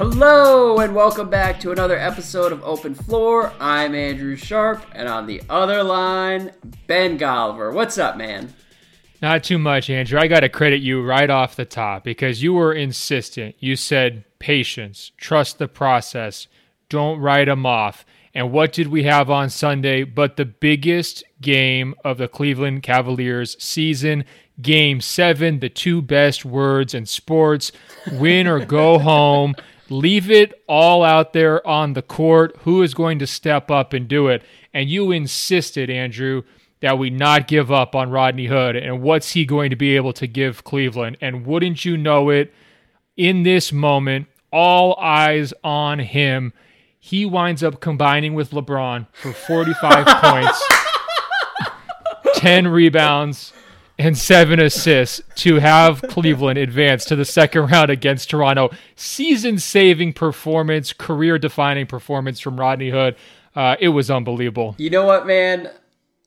Hello and welcome back to another episode of Open Floor. I'm Andrew Sharp, and on the other line, Ben Golliver. What's up, man? Not too much, Andrew. I got to credit you right off the top because you were insistent. You said patience, trust the process, don't write them off. And what did we have on Sunday but the biggest game of the Cleveland Cavaliers season? Game seven, the two best words in sports win or go home. Leave it all out there on the court. Who is going to step up and do it? And you insisted, Andrew, that we not give up on Rodney Hood. And what's he going to be able to give Cleveland? And wouldn't you know it, in this moment, all eyes on him. He winds up combining with LeBron for 45 points, 10 rebounds, and seven assists to have Cleveland advance to the second round against Toronto. Season saving performance, career defining performance from Rodney Hood. Uh, it was unbelievable. You know what, man?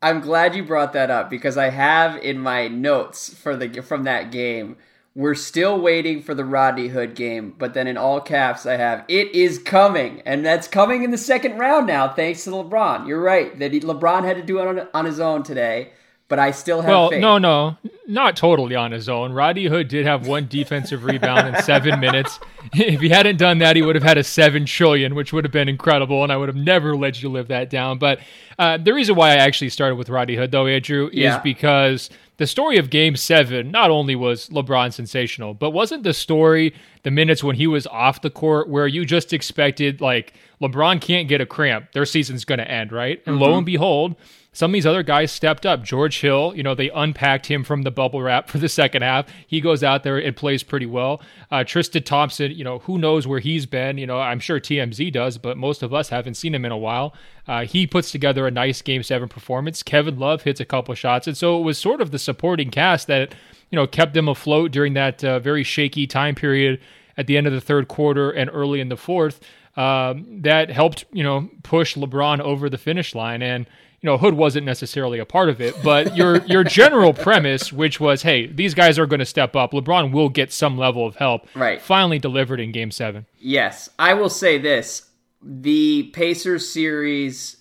I'm glad you brought that up because I have in my notes for the from that game. We're still waiting for the Rodney Hood game, but then in all caps I have it is coming, and that's coming in the second round now, thanks to LeBron. You're right that LeBron had to do it on, on his own today but I still have well, faith. no, no, not totally on his own. Rodney Hood did have one defensive rebound in seven minutes. If he hadn't done that, he would have had a seven trillion, which would have been incredible, and I would have never let you live that down. But uh, the reason why I actually started with Rodney Hood, though, Andrew, Yeah. is because the story of Game Seven not only was LeBron sensational, but wasn't the story the minutes when he was off the court where you just expected like LeBron can't get a cramp, their season's going to end, right? And lo and behold some of these other guys stepped up. George Hill, you know, they unpacked him from the bubble wrap for the second half. He goes out there and plays pretty well. Uh, Tristan Thompson, you know, who knows where he's been? You know, I'm sure TMZ does, but most of us haven't seen him in a while. Uh, he puts together a nice game seven performance. Kevin Love hits a couple shots. And so it was sort of the supporting cast that, you know, kept them afloat during that uh, very shaky time period at the end of the third quarter and early in the fourth. Um, that helped, you know, push LeBron over the finish line. And, you know, Hood wasn't necessarily a part of it, but your your general premise, which was, hey, these guys are going to step up. LeBron will get some level of help. Right. Finally delivered in Game Seven. Yes, I will say this: the Pacers series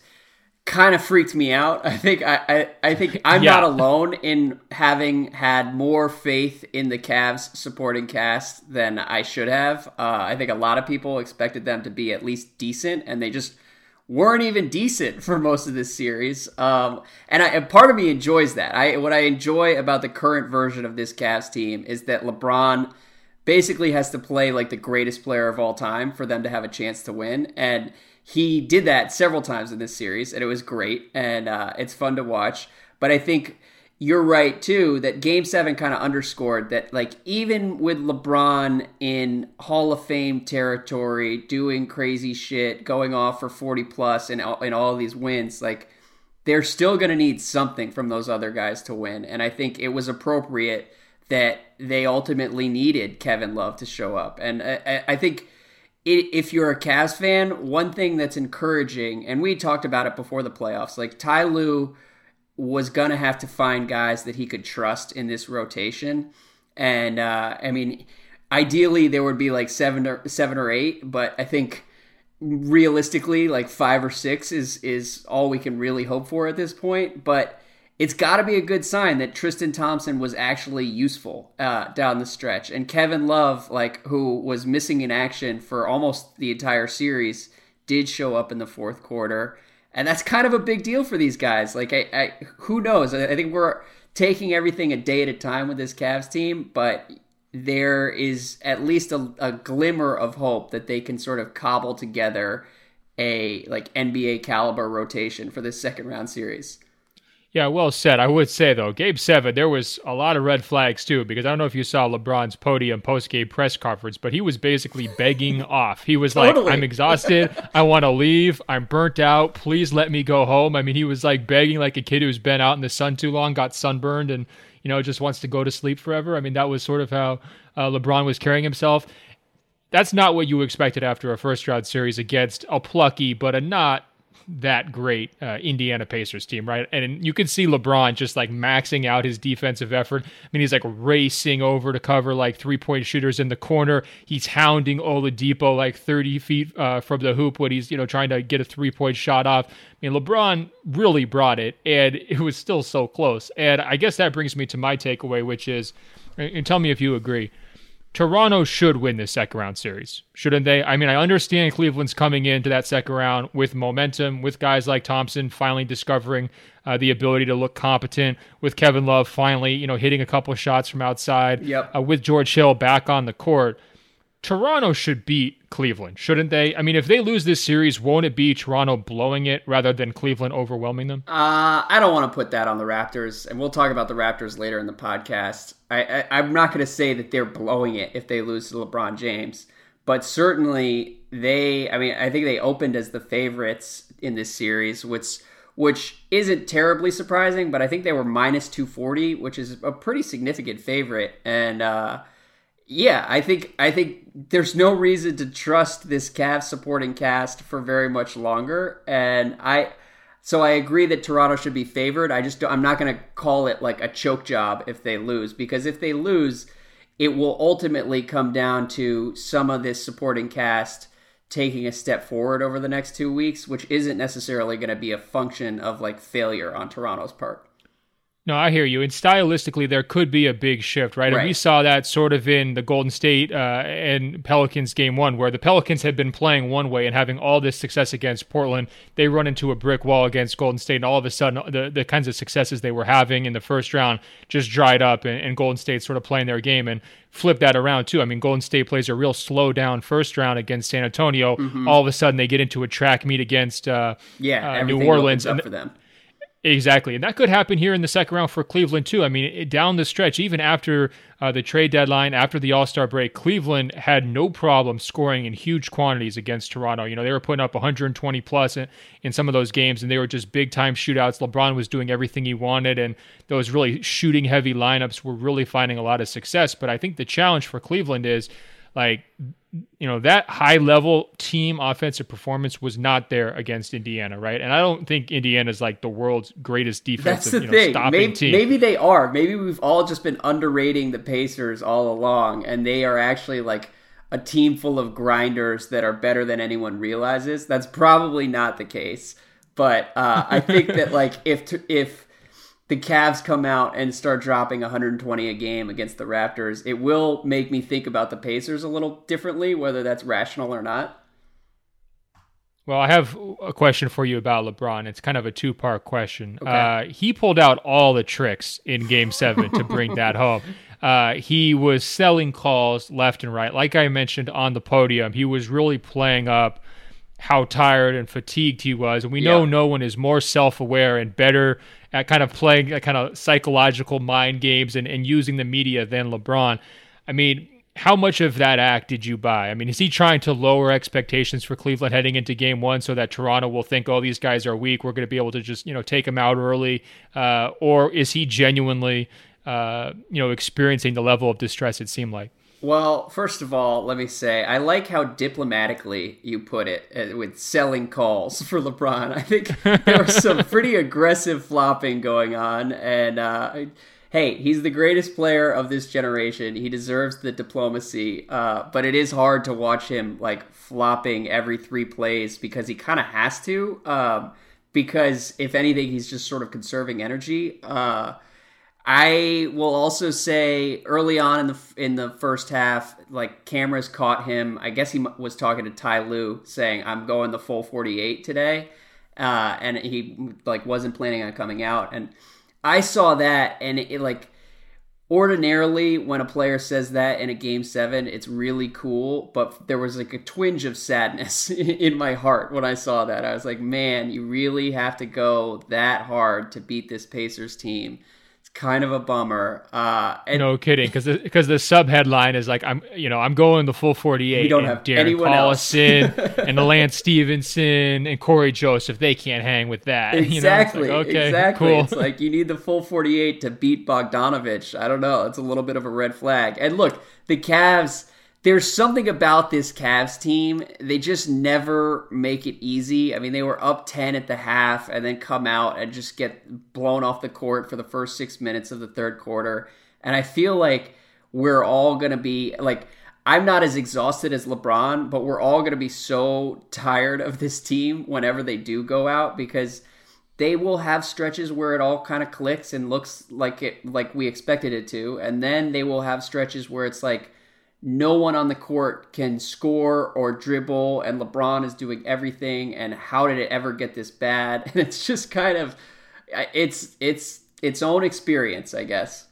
kind of freaked me out. I think I, I, I think I'm Yeah. not alone in having had more faith in the Cavs supporting cast than I should have. Uh, I think a lot of people expected them to be at least decent, and they just weren't even decent for most of this series. Um, and, I, and part of me enjoys that. I what I enjoy about the current version of this Cavs team is that LeBron basically has to play like the greatest player of all time for them to have a chance to win. And he did that several times in this series, and it was great, and uh, it's fun to watch. But I think you're right too that Game Seven kind of underscored that, like even with LeBron in Hall of Fame territory, doing crazy shit, going off for 40 plus, and and all these wins, like they're still going to need something from those other guys to win. And I think it was appropriate that they ultimately needed Kevin Love to show up. And I, I- think if you're a Cavs fan, one thing that's encouraging, and we talked about it before the playoffs, like Ty Lue was to have to find guys that he could trust in this rotation. And uh, I mean, ideally there would be like seven or seven or eight, but I think realistically like five or six is is all we can really hope for at this point. But it's got to be a good sign that Tristan Thompson was actually useful uh, down the stretch. And Kevin Love like who was missing in action for almost the entire series did show up in the fourth quarter and that's kind of a big deal for these guys like I, I who knows I, think we're taking everything a day at a time with this Cavs team but there is at least a, a glimmer of hope that they can sort of cobble together a like NBA caliber rotation for this second round series. Yeah, well said. I would say though, Game Seven, there was a lot of red flags too, because I don't know if you saw LeBron's podium post game press conference, but he was basically begging off. He was Totally. like, "I'm exhausted. I want to leave. I'm burnt out. Please let me go home." I mean, he was like begging like a kid who's been out in the sun too long, got sunburned, and you know just wants to go to sleep forever. I mean, that was sort of how uh, LeBron was carrying himself. That's not what you expected after a first round series against a plucky but a not that great uh, Indiana Pacers team, right? And you can see LeBron just like maxing out his defensive effort. I mean, he's like racing over to cover like three point shooters in the corner. He's hounding Oladipo like 30 feet uh, from the hoop when he's, you know, trying to get a three point shot off. I mean, LeBron really brought it, and it was still so close. And I guess that brings me to my takeaway, which is, and tell me if you agree Toronto should win this second round series, shouldn't they? I mean, I understand Cleveland's coming into that second round with momentum, with guys like Thompson finally discovering uh, the ability to look competent, with Kevin Love finally, you know, hitting a couple shots from outside, yep. uh, with George Hill back on the court. Toronto should beat Cleveland, shouldn't they? I mean, if they lose this series, won't it be Toronto blowing it rather than Cleveland overwhelming them? Uh, I don't want to put that on the Raptors, and we'll talk about the Raptors later in the podcast. I, I, am not going to say that they're blowing it if they lose to LeBron James, but certainly they. I mean, I think they opened as the favorites in this series, which which isn't terribly surprising, but I think they were minus 240, which is a pretty significant favorite, and. uh yeah, I think I think there's no reason to trust this Cavs supporting cast for very much longer, and I. So I agree that Toronto should be favored. I just I'm not going to call it like a choke job if they lose because if they lose, it will ultimately come down to some of this supporting cast taking a step forward over the next 2 weeks, which isn't necessarily going to be a function of like failure on Toronto's part. No, I hear you. And stylistically, there could be a big shift, right? right. And we saw that sort of in the Golden State uh, and Pelicans game one, where the Pelicans had been playing one way and having all this success against Portland. They run into a brick wall against Golden State, and all of a sudden, the, the kinds of successes they were having in the first round just dried up, and, and Golden State sort of playing their game. And flip that around too. I mean, Golden State plays a real slow down first round against San Antonio. Mm-hmm. All of a sudden, they get into a track meet against uh, yeah, uh, New Orleans, and for them Exactly. And that could happen here in the second round for Cleveland, too. I mean, down the stretch, even after uh, the trade deadline, after the All Star break, Cleveland had no problem scoring in huge quantities against Toronto. You know, they were putting up 120 plus in, in some of those games, and they were just big time shootouts. LeBron was doing everything he wanted, and those really shooting heavy lineups were really finding a lot of success. But I think the challenge for Cleveland is like you know that high level team offensive performance was not there against Indiana, right? And I don't think Indiana's like the world's greatest defensive That's the you know, thing. stopping maybe, team. Maybe they are. Maybe we've all just been underrating the Pacers all along, and they are actually like a team full of grinders that are better than anyone realizes. That's probably not the case, but uh, I think that like if to, if the Cavs come out and start dropping 120 a game against the Raptors, it will make me think about the Pacers a little differently, whether that's rational or not. Well, I have a question for you about LeBron. It's kind of a two part question. Okay. Uh, he pulled out all the tricks in game seven to bring that home. Uh, he was selling calls left and right. Like I mentioned on the podium, he was really playing up how tired and fatigued he was. And we know yeah. no one is more self aware and better at kind of playing kind of psychological mind games and, and using the media than LeBron. I mean, how much of that act did you buy? I mean, is he trying to lower expectations for Cleveland heading into game one so that Toronto will think, oh, these guys are weak. We're going to be able to just, you know, take them out early? Uh, or is he genuinely, uh, you know, experiencing the level of distress it seemed like? Well, first of all, let me say I like how diplomatically you put it uh, with selling calls for LeBron. I think there was some pretty aggressive flopping going on, and uh, hey, he's the greatest player of this generation. He deserves the diplomacy, uh, but it is hard to watch him like flopping every three plays because he kind of has to. Um, because if anything, he's just sort of conserving energy. Uh, I will also say early on in the in the first half, like cameras caught him. I guess he was talking to Ty Lue, saying, "I'm going the full 48 today," uh, and he like wasn't planning on coming out. And I saw that, and it, it like ordinarily when a player says that in a game seven, it's really cool. But there was like a twinge of sadness in my heart when I saw that. I was like, man, you really have to go that hard to beat this Pacers team kind of a bummer. Uh, and no kidding, because because the, the sub headline is like I'm you know I'm going the full 48. We don't have Darren anyone Collison and the Lance Stephenson and Cory Joseph. They can't hang with that. Exactly. You know? like, okay, exactly. Cool. It's like you need the full 48 to beat Bogdanovich. I don't know. It's a little bit of a red flag. And look, the Cavs there's something about this Cavs team. They just never make it easy. I mean, they were up 10 at the half and then come out and just get blown off the court for the first six minutes of the third quarter. And I feel like we're all going to be like, I'm not as exhausted as LeBron, but we're all going to be so tired of this team whenever they do go out because they will have stretches where it all kind of clicks and looks like it like we expected it to, and then they will have stretches where it's like no one on the court can score or dribble and LeBron is doing everything and how did it ever get this bad? And it's just kind of it's it's its own experience, I guess.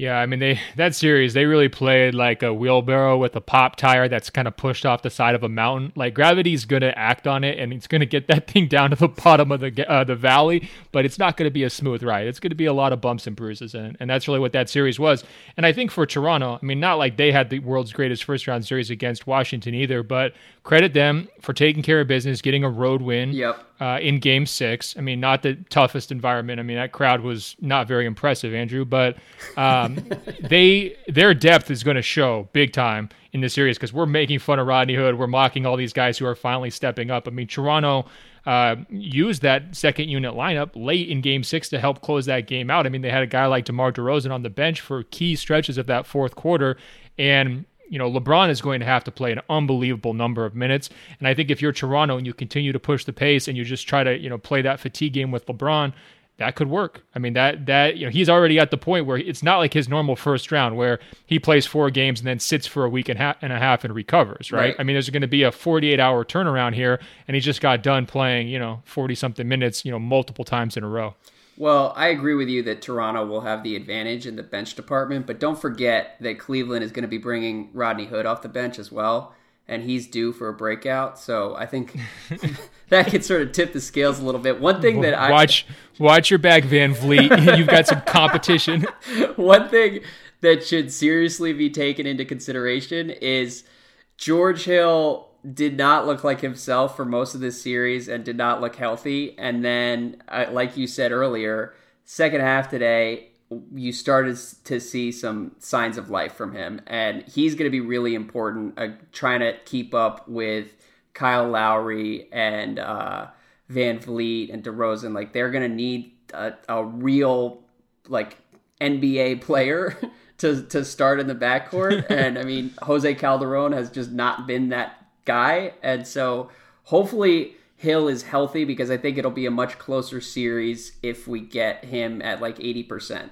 Yeah, I mean they that series they really played like a wheelbarrow with a pop tire that's kind of pushed off the side of a mountain. Like gravity's going to act on it and it's going to get that thing down to the bottom of the uh, the valley, but it's not going to be a smooth ride. It's going to be a lot of bumps and bruises and and that's really what that series was. And I think for Toronto, I mean not like they had the world's greatest first round series against Washington either, but credit them for taking care of business, getting a road win. Yep. Uh, in game six. I mean, not the toughest environment. I mean, that crowd was not very impressive, Andrew, but um, they their depth is going to show big time in this series because we're making fun of Rodney Hood. We're mocking all these guys who are finally stepping up. I mean, Toronto uh, used that second unit lineup late in game six to help close that game out. I mean, they had a guy like DeMar DeRozan on the bench for key stretches of that fourth quarter. And you know, LeBron is going to have to play an unbelievable number of minutes. And I think if you're Toronto and you continue to push the pace and you just try to, you know, play that fatigue game with LeBron, that could work. I mean, that that you know, he's already at the point where it's not like his normal first round where he plays four games and then sits for a week and, ha- and a half and recovers, right? right? I mean, there's going to be a 48 hour turnaround here, and he just got done playing, you know, 40 something minutes, you know, multiple times in a row. Well, I agree with you that Toronto will have the advantage in the bench department, but don't forget that Cleveland is going to be bringing Rodney Hood off the bench as well, and he's due for a breakout. So I think that could sort of tip the scales a little bit. One thing that I watch watch your back, VanVleet. You've got some competition. One thing that should seriously be taken into consideration is George Hill did not look like himself for most of this series and did not look healthy. And then, uh, like you said earlier, second half today, you started to see some signs of life from him, and he's going to be really important. Uh, trying to keep up with Kyle Lowry and uh, VanVleet and DeRozan, like they're going to need a, a real like NBA player to to start in the backcourt. and I mean, Jose Calderon has just not been that guy. And so hopefully Hill is healthy because I think it'll be a much closer series if we get him at like 80%.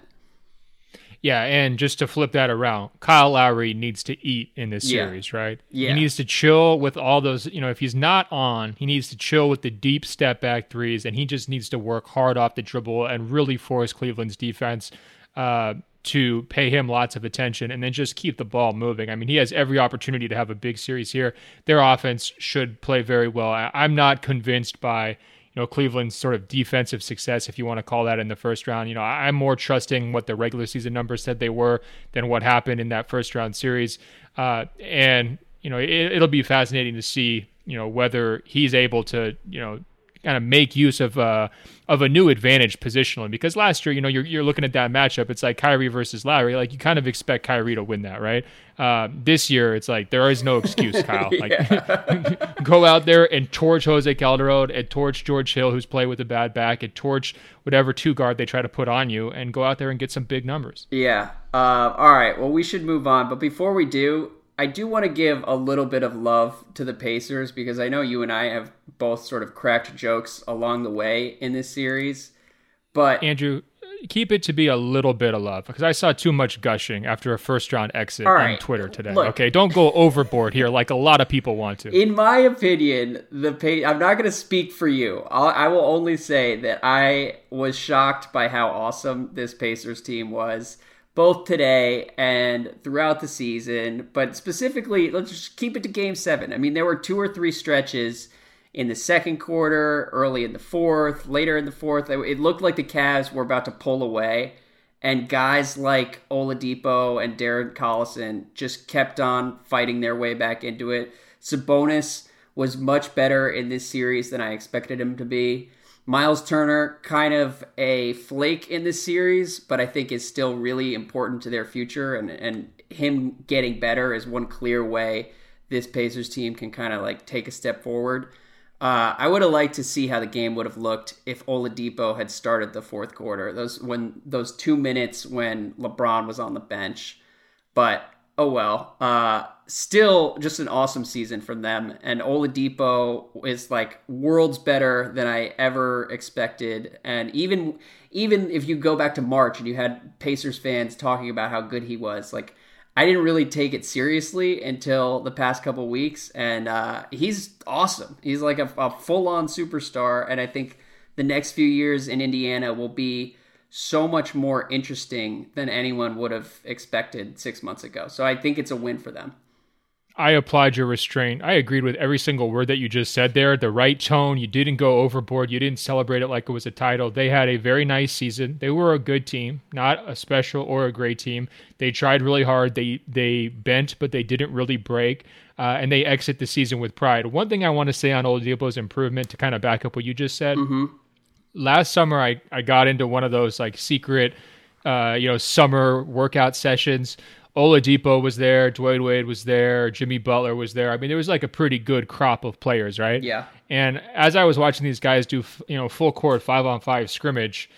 Yeah, and just to flip that around, Kyle Lowry needs to eat in this series, yeah. right? Yeah. He needs to chill with all those, you know, if he's not on, he needs to chill with the deep step back threes, and he just needs to work hard off the dribble and really force Cleveland's defense uh, to pay him lots of attention and then just keep the ball moving. I mean, he has every opportunity to have a big series here. Their offense should play very well. I'm not convinced by you know Cleveland's sort of defensive success, if you want to call that, in the first round. You know, I'm more trusting what the regular season numbers said they were than what happened in that first round series. Uh, and you know, it, it'll be fascinating to see you know whether he's able to you know kind of make use of uh, of a new advantage positionally. Because last year, you know, you're you're looking at that matchup. It's like Kyrie versus Lowry. Like you kind of expect Kyrie to win that, right? Uh, this year, it's like there is no excuse, Kyle. Like go out there and torch Jose Calderon and torch George Hill, who's played with a bad back, and torch whatever two guard they try to put on you, and go out there and get some big numbers. Yeah. Uh, all right. Well, we should move on, but before we do, I do want to give a little bit of love to the Pacers because I know you and I have both sort of cracked jokes along the way in this series. But Andrew, keep it to be a little bit of love because I saw too much gushing after a first round exit right. on Twitter today. Look, okay, don't go overboard here like a lot of people want to. In my opinion, the pa- I'm not going to speak for you. I'll, I will only say that I was shocked by how awesome this Pacers team was both today and throughout the season. But specifically, let's just keep it to game seven. I mean, there were two or three stretches in the second quarter, early in the fourth, later in the fourth. It looked like the Cavs were about to pull away. And guys like Oladipo and Darren Collison just kept on fighting their way back into it. Sabonis was much better in this series than I expected him to be. Miles Turner, kind of a flake in this series, but I think is still really important to their future. And, and him getting better is one clear way this Pacers team can kind of like take a step forward. Uh, I would have liked to see how the game would have looked if Oladipo had started the fourth quarter. Those when those two minutes when LeBron was on the bench, but oh well. Uh, still, just an awesome season from them. And Oladipo is like worlds better than I ever expected. And even even if you go back to March and you had Pacers fans talking about how good he was, like I didn't really take it seriously until the past couple weeks, and uh, he's awesome. He's like a, a full on superstar, and I think the next few years in Indiana will be so much more interesting than anyone would have expected six months ago. So I think it's a win for them. I applied your restraint. I agreed with every single word that you just said there. The right tone. You didn't go overboard. You didn't celebrate it like it was a title. They had a very nice season. They were a good team, not a special or a great team. They tried really hard. They they bent, but they didn't really break. Uh, and they exit the season with pride. One thing I want to say on Oladipo's improvement to kind of back up what you just said. Mm-hmm. Last summer, I I got into one of those like secret, uh, you know, summer workout sessions Oladipo was there, Dwyane Wade was there, Jimmy Butler was there. I mean, there was like a pretty good crop of players, right? Yeah. And as I was watching these guys do, you know, full court five on five scrimmage,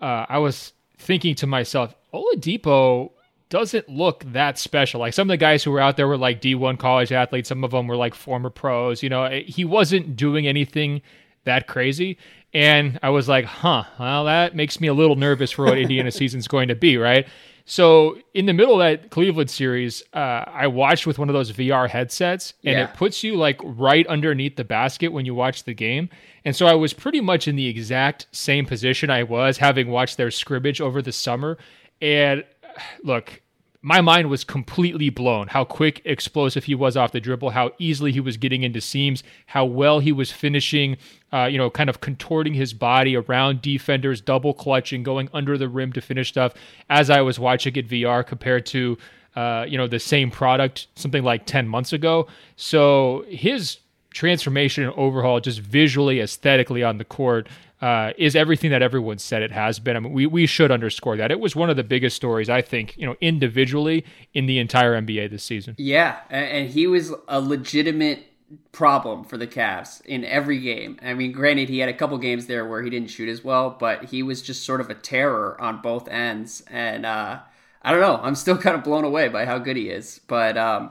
uh, I was thinking to myself, Oladipo doesn't look that special. Like some of the guys who were out there were like D1 college athletes. Some of them were like former pros. You know, he wasn't doing anything that crazy. And I was like, huh, well, that makes me a little nervous for what Indiana season's going to be, right? So in the middle of that Cleveland series, uh, I watched with one of those VR headsets, and yeah. it puts you like right underneath the basket when you watch the game. And so I was pretty much in the exact same position I was having watched their scrimmage over the summer. And look, my mind was completely blown how quick, explosive he was off the dribble, how easily he was getting into seams, how well he was finishing, uh, you know, kind of contorting his body around defenders, double clutching, going under the rim to finish stuff. As I was watching it VR compared to, uh, you know, the same product something like 10 months ago. So his transformation and overhaul, just visually, aesthetically on the court, uh, is everything that everyone said it has been. I mean, we, we should underscore that. It was one of the biggest stories, I think, you know, individually in the entire NBA this season. Yeah, and he was a legitimate problem for the Cavs in every game. I mean, granted, he had a couple games there where he didn't shoot as well, but he was just sort of a terror on both ends. And uh, I don't know, I'm still kind of blown away by how good he is. But um,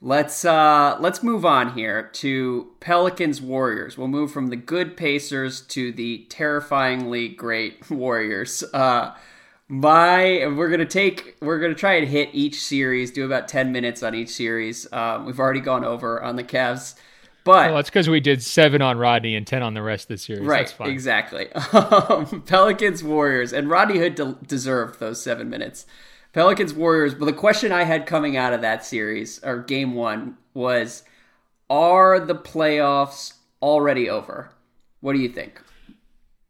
Let's uh let's move on here to Pelicans Warriors. We'll move from the good Pacers to the terrifyingly great Warriors. Uh my we're gonna take we're gonna try and hit each series, do about ten minutes on each series. Um, we've already gone over on the Cavs, but well, that's because we did seven on Rodney and ten on the rest of the series. Right, exactly. Um, Pelicans Warriors and Rodney Hood de- deserved those seven minutes. Pelicans Warriors. But the question I had coming out of that series or game one was Are the playoffs already over? What do you think?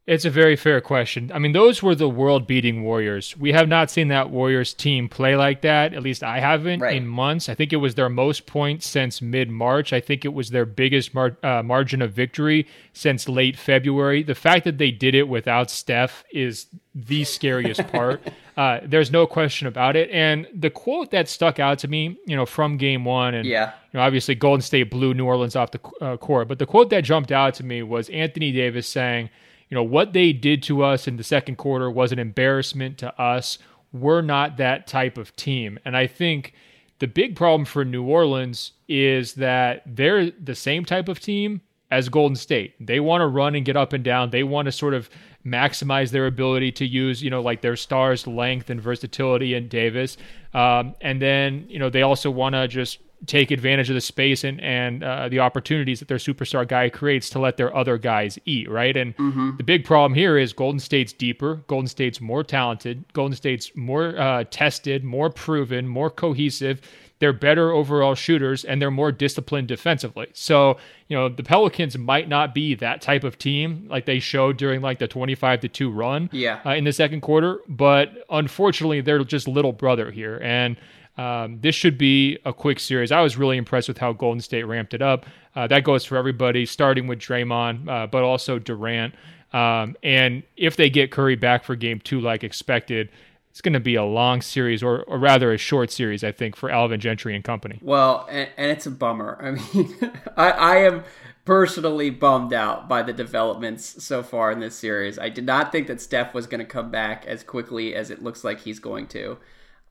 It's a very fair question. I mean, those were the world beating Warriors. We have not seen that Warriors team play like that. At least I haven't right. in months. I think it was their most points since mid March. I think it was their biggest mar- uh, margin of victory since late February. The fact that they did it without Steph is the scariest part. Uh, there's no question about it. And the quote that stuck out to me, you know, from game one, and yeah. you know, obviously Golden State blew New Orleans off the uh, court, but the quote that jumped out to me was Anthony Davis saying, you know, what they did to us in the second quarter was an embarrassment to us. We're not that type of team. And I think the big problem for New Orleans is that they're the same type of team as Golden State. They want to run and get up and down. They want to sort of maximize their ability to use, you know, like their stars' length and versatility in Davis. Um, and then, you know, they also want to just take advantage of the space and and uh, the opportunities that their superstar guy creates to let their other guys eat, right? And mm-hmm. the big problem here is Golden State's deeper, Golden State's more talented, Golden State's more uh, tested, more proven, more cohesive. They're better overall shooters and they're more disciplined defensively. So, you know, the Pelicans might not be that type of team like they showed during like the 25 to 2 run yeah. Uh, in the second quarter, but unfortunately they're just little brother here and um, this should be a quick series. I was really impressed with how Golden State ramped it up. Uh, that goes for everybody, starting with Draymond, uh, but also Durant. Um, and if they get Curry back for game two like expected, it's going to be a long series, or, or rather a short series, I think, for Alvin Gentry and company. Well, and, and it's a bummer. I mean, I, I am personally bummed out by the developments so far in this series. I did not think that Steph was going to come back as quickly as it looks like he's going to.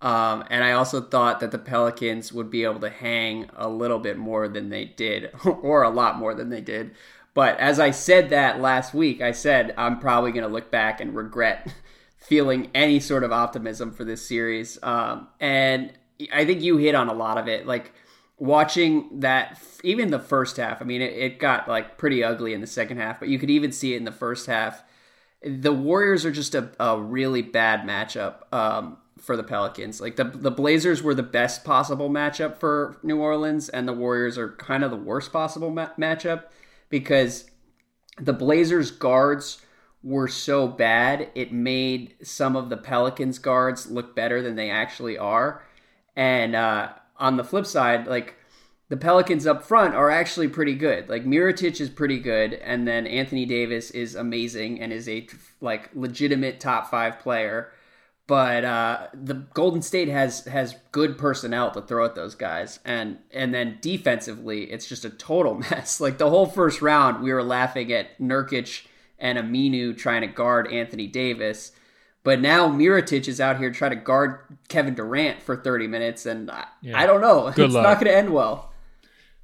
Um, and I also thought that the Pelicans would be able to hang a little bit more than they did, or a lot more than they did. But as I said that last week, I said I'm probably going to look back and regret feeling any sort of optimism for this series. Um, and I think you hit on a lot of it. Like watching that, even the first half, I mean, it, it got like pretty ugly in the second half, but you could even see it in the first half. The Warriors are just a, a really bad matchup um, for the Pelicans. Like the the Blazers were the best possible matchup for New Orleans, and the Warriors are kind of the worst possible ma- matchup because the Blazers guards were so bad, it made some of the Pelicans guards look better than they actually are. And uh, on the flip side, like the Pelicans up front are actually pretty good. Like Mirotic is pretty good, and then Anthony Davis is amazing and is a like legitimate top five player. But uh, the Golden State has has good personnel to throw at those guys, and and then defensively, it's just a total mess. Like the whole first round, we were laughing at Nurkic and Aminu trying to guard Anthony Davis. But now Mirotic is out here trying to guard Kevin Durant for 30 minutes, and I, yeah. I don't know. Good it's luck. not going to end well.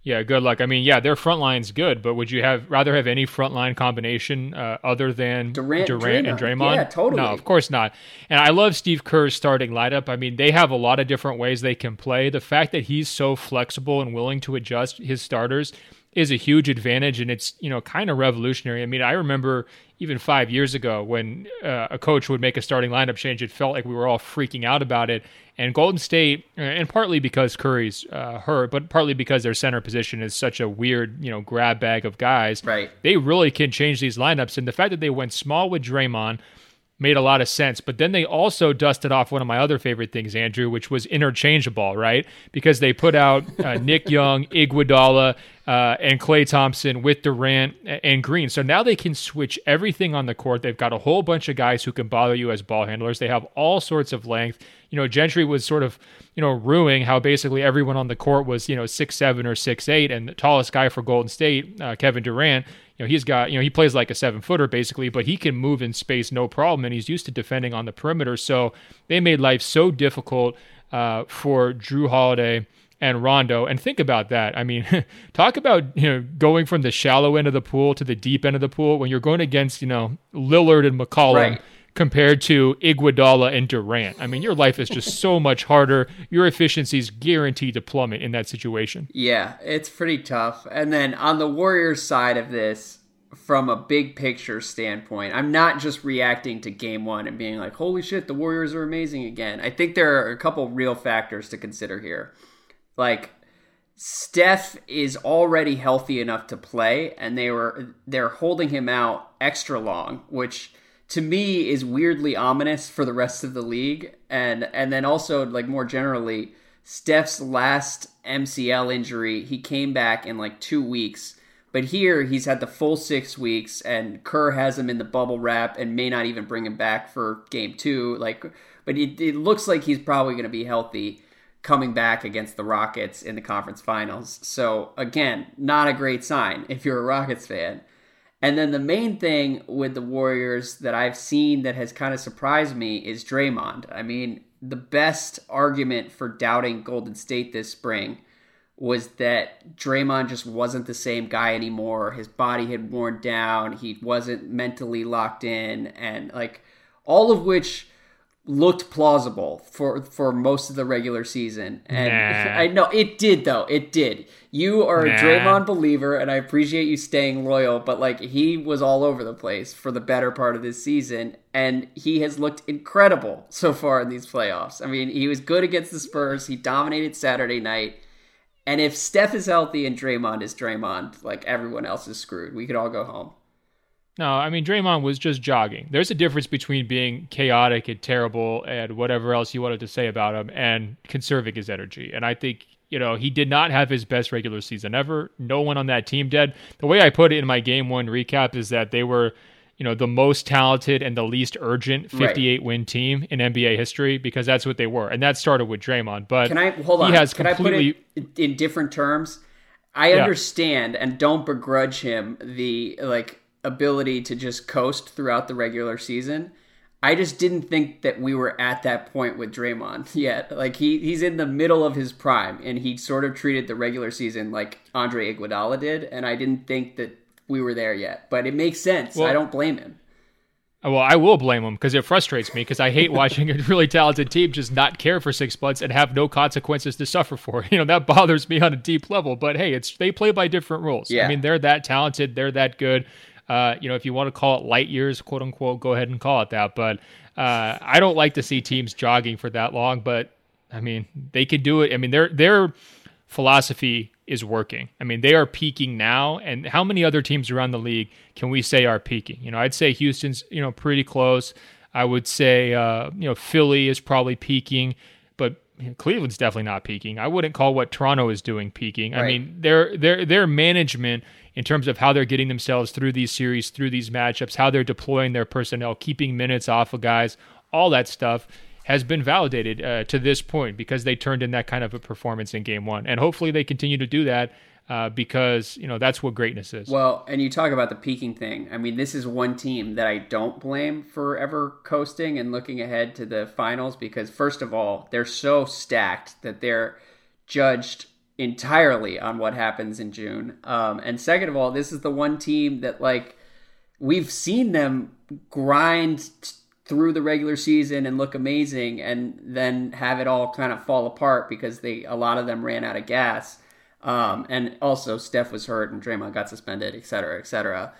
Yeah, good luck. I mean, yeah, their front line's good, but would you have rather have any front line combination uh, other than Durant, Durant and Draymond? Yeah, totally. No, of course not. And I love Steve Kerr's starting lineup. I mean, they have a lot of different ways they can play. The fact that he's so flexible and willing to adjust his starters is a huge advantage and it's you know kind of revolutionary i mean i remember even five years ago when uh, a coach would make a starting lineup change it felt like we were all freaking out about it and golden state uh, and partly because curry's uh, hurt but partly because their center position is such a weird you know grab bag of guys right they really can change these lineups and the fact that they went small with draymond made a lot of sense. But then they also dusted off one of my other favorite things, Andrew, which was interchangeable, right? Because they put out uh, Nick Young, Iguodala, uh, and Klay Thompson with Durant and Green. So now they can switch everything on the court. They've got a whole bunch of guys who can bother you as ball handlers. They have all sorts of length. You know, Gentry was sort of, you know, ruining how basically everyone on the court was, you know, six seven or six eight, and the tallest guy for Golden State, uh, Kevin Durant. You know, he's got, you know, he plays like a seven footer basically, but he can move in space no problem, and he's used to defending on the perimeter. So they made life so difficult uh, for Jrue Holiday and Rondo. And think about that. I mean, talk about you know going from the shallow end of the pool to the deep end of the pool when you're going against you know Lillard and McCollum. Right. Compared to Iguodala and Durant, I mean, your life is just so much harder. Your efficiency is guaranteed to plummet in that situation. Yeah, it's pretty tough. And then on the Warriors side of this, from a big picture standpoint. I'm not just reacting to game one and being like, holy shit, the Warriors are amazing again. I think there are a couple real factors to consider here. Like Steph is already healthy enough to play, and they were they're holding him out extra long, which to me is weirdly ominous for the rest of the league. And and then also like more generally, Steph's last MCL injury, he came back in like two weeks. But here he's had the full six weeks, and Kerr has him in the bubble wrap and may not even bring him back for game two. Like, but it, it looks like he's probably going to be healthy coming back against the Rockets in the conference finals. So, again, not a great sign if you're a Rockets fan. And then the main thing with the Warriors that I've seen that has kind of surprised me is Draymond. I mean, the best argument for doubting Golden State this spring was that Draymond just wasn't the same guy anymore. His body had worn down. He wasn't mentally locked in. And like all of which looked plausible for for most of the regular season. And nah. I know it did though. It did. You are nah. a Draymond believer and I appreciate you staying loyal, but like he was all over the place for the better part of this season and he has looked incredible so far in these playoffs. I mean, he was good against the Spurs. He dominated Saturday night. And if Steph is healthy and Draymond is Draymond, like everyone else is screwed. We could all go home. No, I mean Draymond was just jogging. There's a difference between being chaotic and terrible and whatever else you wanted to say about him and conserving his energy. And I think you know he did not have his best regular season ever. No one on that team did. The way I put it in my game one recap is that they were you know the most talented and the least urgent 58 right. win team in NBA history because that's what they were, and that started with Draymond. But can I hold on? Has can completely... I put it in different terms? I yeah. understand and don't begrudge him the like ability to just coast throughout the regular season. I just didn't think that we were at that point with Draymond yet. Like he he's in the middle of his prime, and he sort of treated the regular season like Andre Iguodala did, and I didn't think that we were there yet. But it makes sense. Well, I don't blame him. Uh, well, I will blame him because it frustrates me because I hate watching a really talented team just not care for six months and have no consequences to suffer for. You know that bothers me on a deep level. But hey, it's they play by different rules. Yeah. I mean, they're that talented, they're that good. Uh, you know, if you want to call it light years, quote unquote, go ahead and call it that. But uh, I don't like to see teams jogging for that long. But I mean, they could do it. I mean, their their philosophy is working. I mean, they are peaking now. And how many other teams around the league can we say are peaking? You know, I'd say Houston's you know pretty close. I would say uh, you know Philly is probably peaking, but Cleveland's definitely not peaking. I wouldn't call what Toronto is doing peaking. Right. I mean, their their their management in terms of how they're getting themselves through these series, through these matchups, how they're deploying their personnel, keeping minutes off of guys, all that stuff has been validated uh, to this point because they turned in that kind of a performance in game one. And hopefully they continue to do that uh, because, you know, that's what greatness is. Well, and you talk about the peaking thing. I mean, this is one team that I don't blame for ever coasting and looking ahead to the finals because, first of all, they're so stacked that they're judged entirely on what happens in June. Um, and second of all, this is the one team that like we've seen them grind t- through the regular season and look amazing, and then have it all kind of fall apart because they a lot of them ran out of gas. Um, and also Steph was hurt and Draymond got suspended, et cetera, et cetera.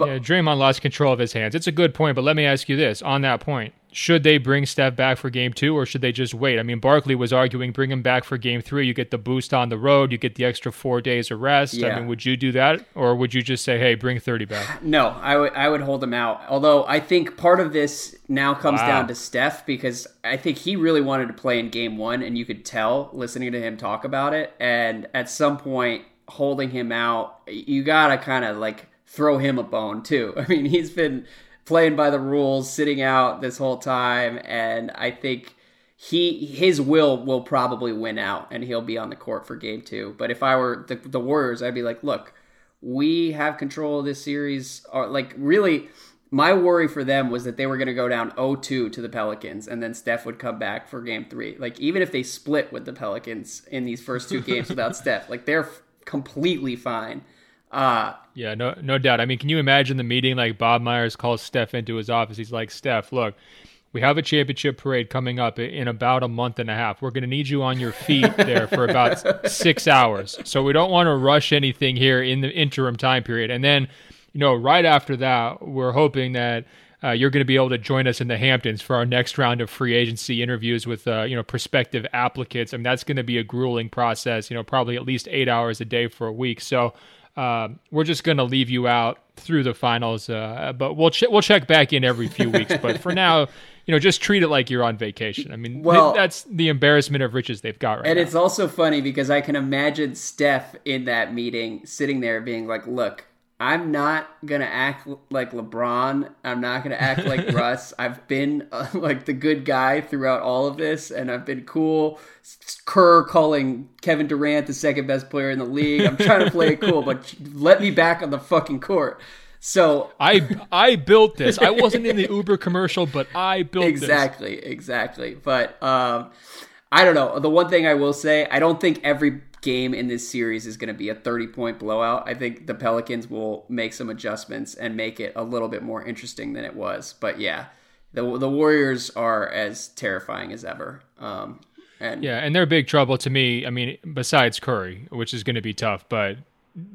But, yeah, Draymond lost control of his hands. It's a good point, but let me ask you this on that point should they bring Steph back for game two or should they just wait? I mean, Barkley was arguing bring him back for game three. You get the boost on the road, you get the extra four days of rest. Yeah. I mean, would you do that or would you just say, hey, bring 30 back? No, I would, I would hold him out. Although I think part of this now comes wow. down to Steph because I think he really wanted to play in game one and you could tell listening to him talk about it. And at some point, holding him out, you got to kind of like throw him a bone too. I mean, he's been playing by the rules, sitting out this whole time, and I think he his will will probably win out, and he'll be on the court for game two. But if I were the, the Warriors, I'd be like, look, we have control of this series. Or like really. My worry for them was that they were going to go down 0-2 to the Pelicans, and then Steph would come back for Game Three. Like even if they split with the Pelicans in these first two games without Steph, like they're completely fine. Uh, yeah, no, no doubt. I mean, can you imagine the meeting? Like Bob Myers calls Steph into his office. He's like, Steph, look, we have a championship parade coming up in about a month and a half. We're going to need you on your feet there for about six hours. So we don't want to rush anything here in the interim time period. And then, you know, right after that, we're hoping that. Uh, you're going to be able to join us in the Hamptons for our next round of free agency interviews with uh, you know prospective applicants. I mean that's going to be a grueling process. You know, probably at least eight hours a day for a week. So uh, we're just going to leave you out through the finals, uh, but we'll we'll check back in every few weeks. but for now, you know, just treat it like you're on vacation. I mean, well, that's the embarrassment of riches they've got right And now. it's also funny because I can imagine Steph in that meeting sitting there being like, "Look, I'm not gonna act like LeBron. I'm not gonna act like Russ. I've been uh, like the good guy throughout all of this, and I've been cool. Kerr calling Kevin Durant the second best player in the league. I'm trying to play it cool, but let me back on the fucking court. So I I built this. I wasn't in the Uber commercial, but I built exactly, this. exactly. But um, I don't know. The one thing I will say, I don't think every game in this series is going to be a 30 point blowout. I think the Pelicans will make some adjustments and make it a little bit more interesting than it was. But yeah, the the Warriors are as terrifying as ever. Um, and yeah, and they're big trouble to me. I mean, besides Curry, which is going to be tough, but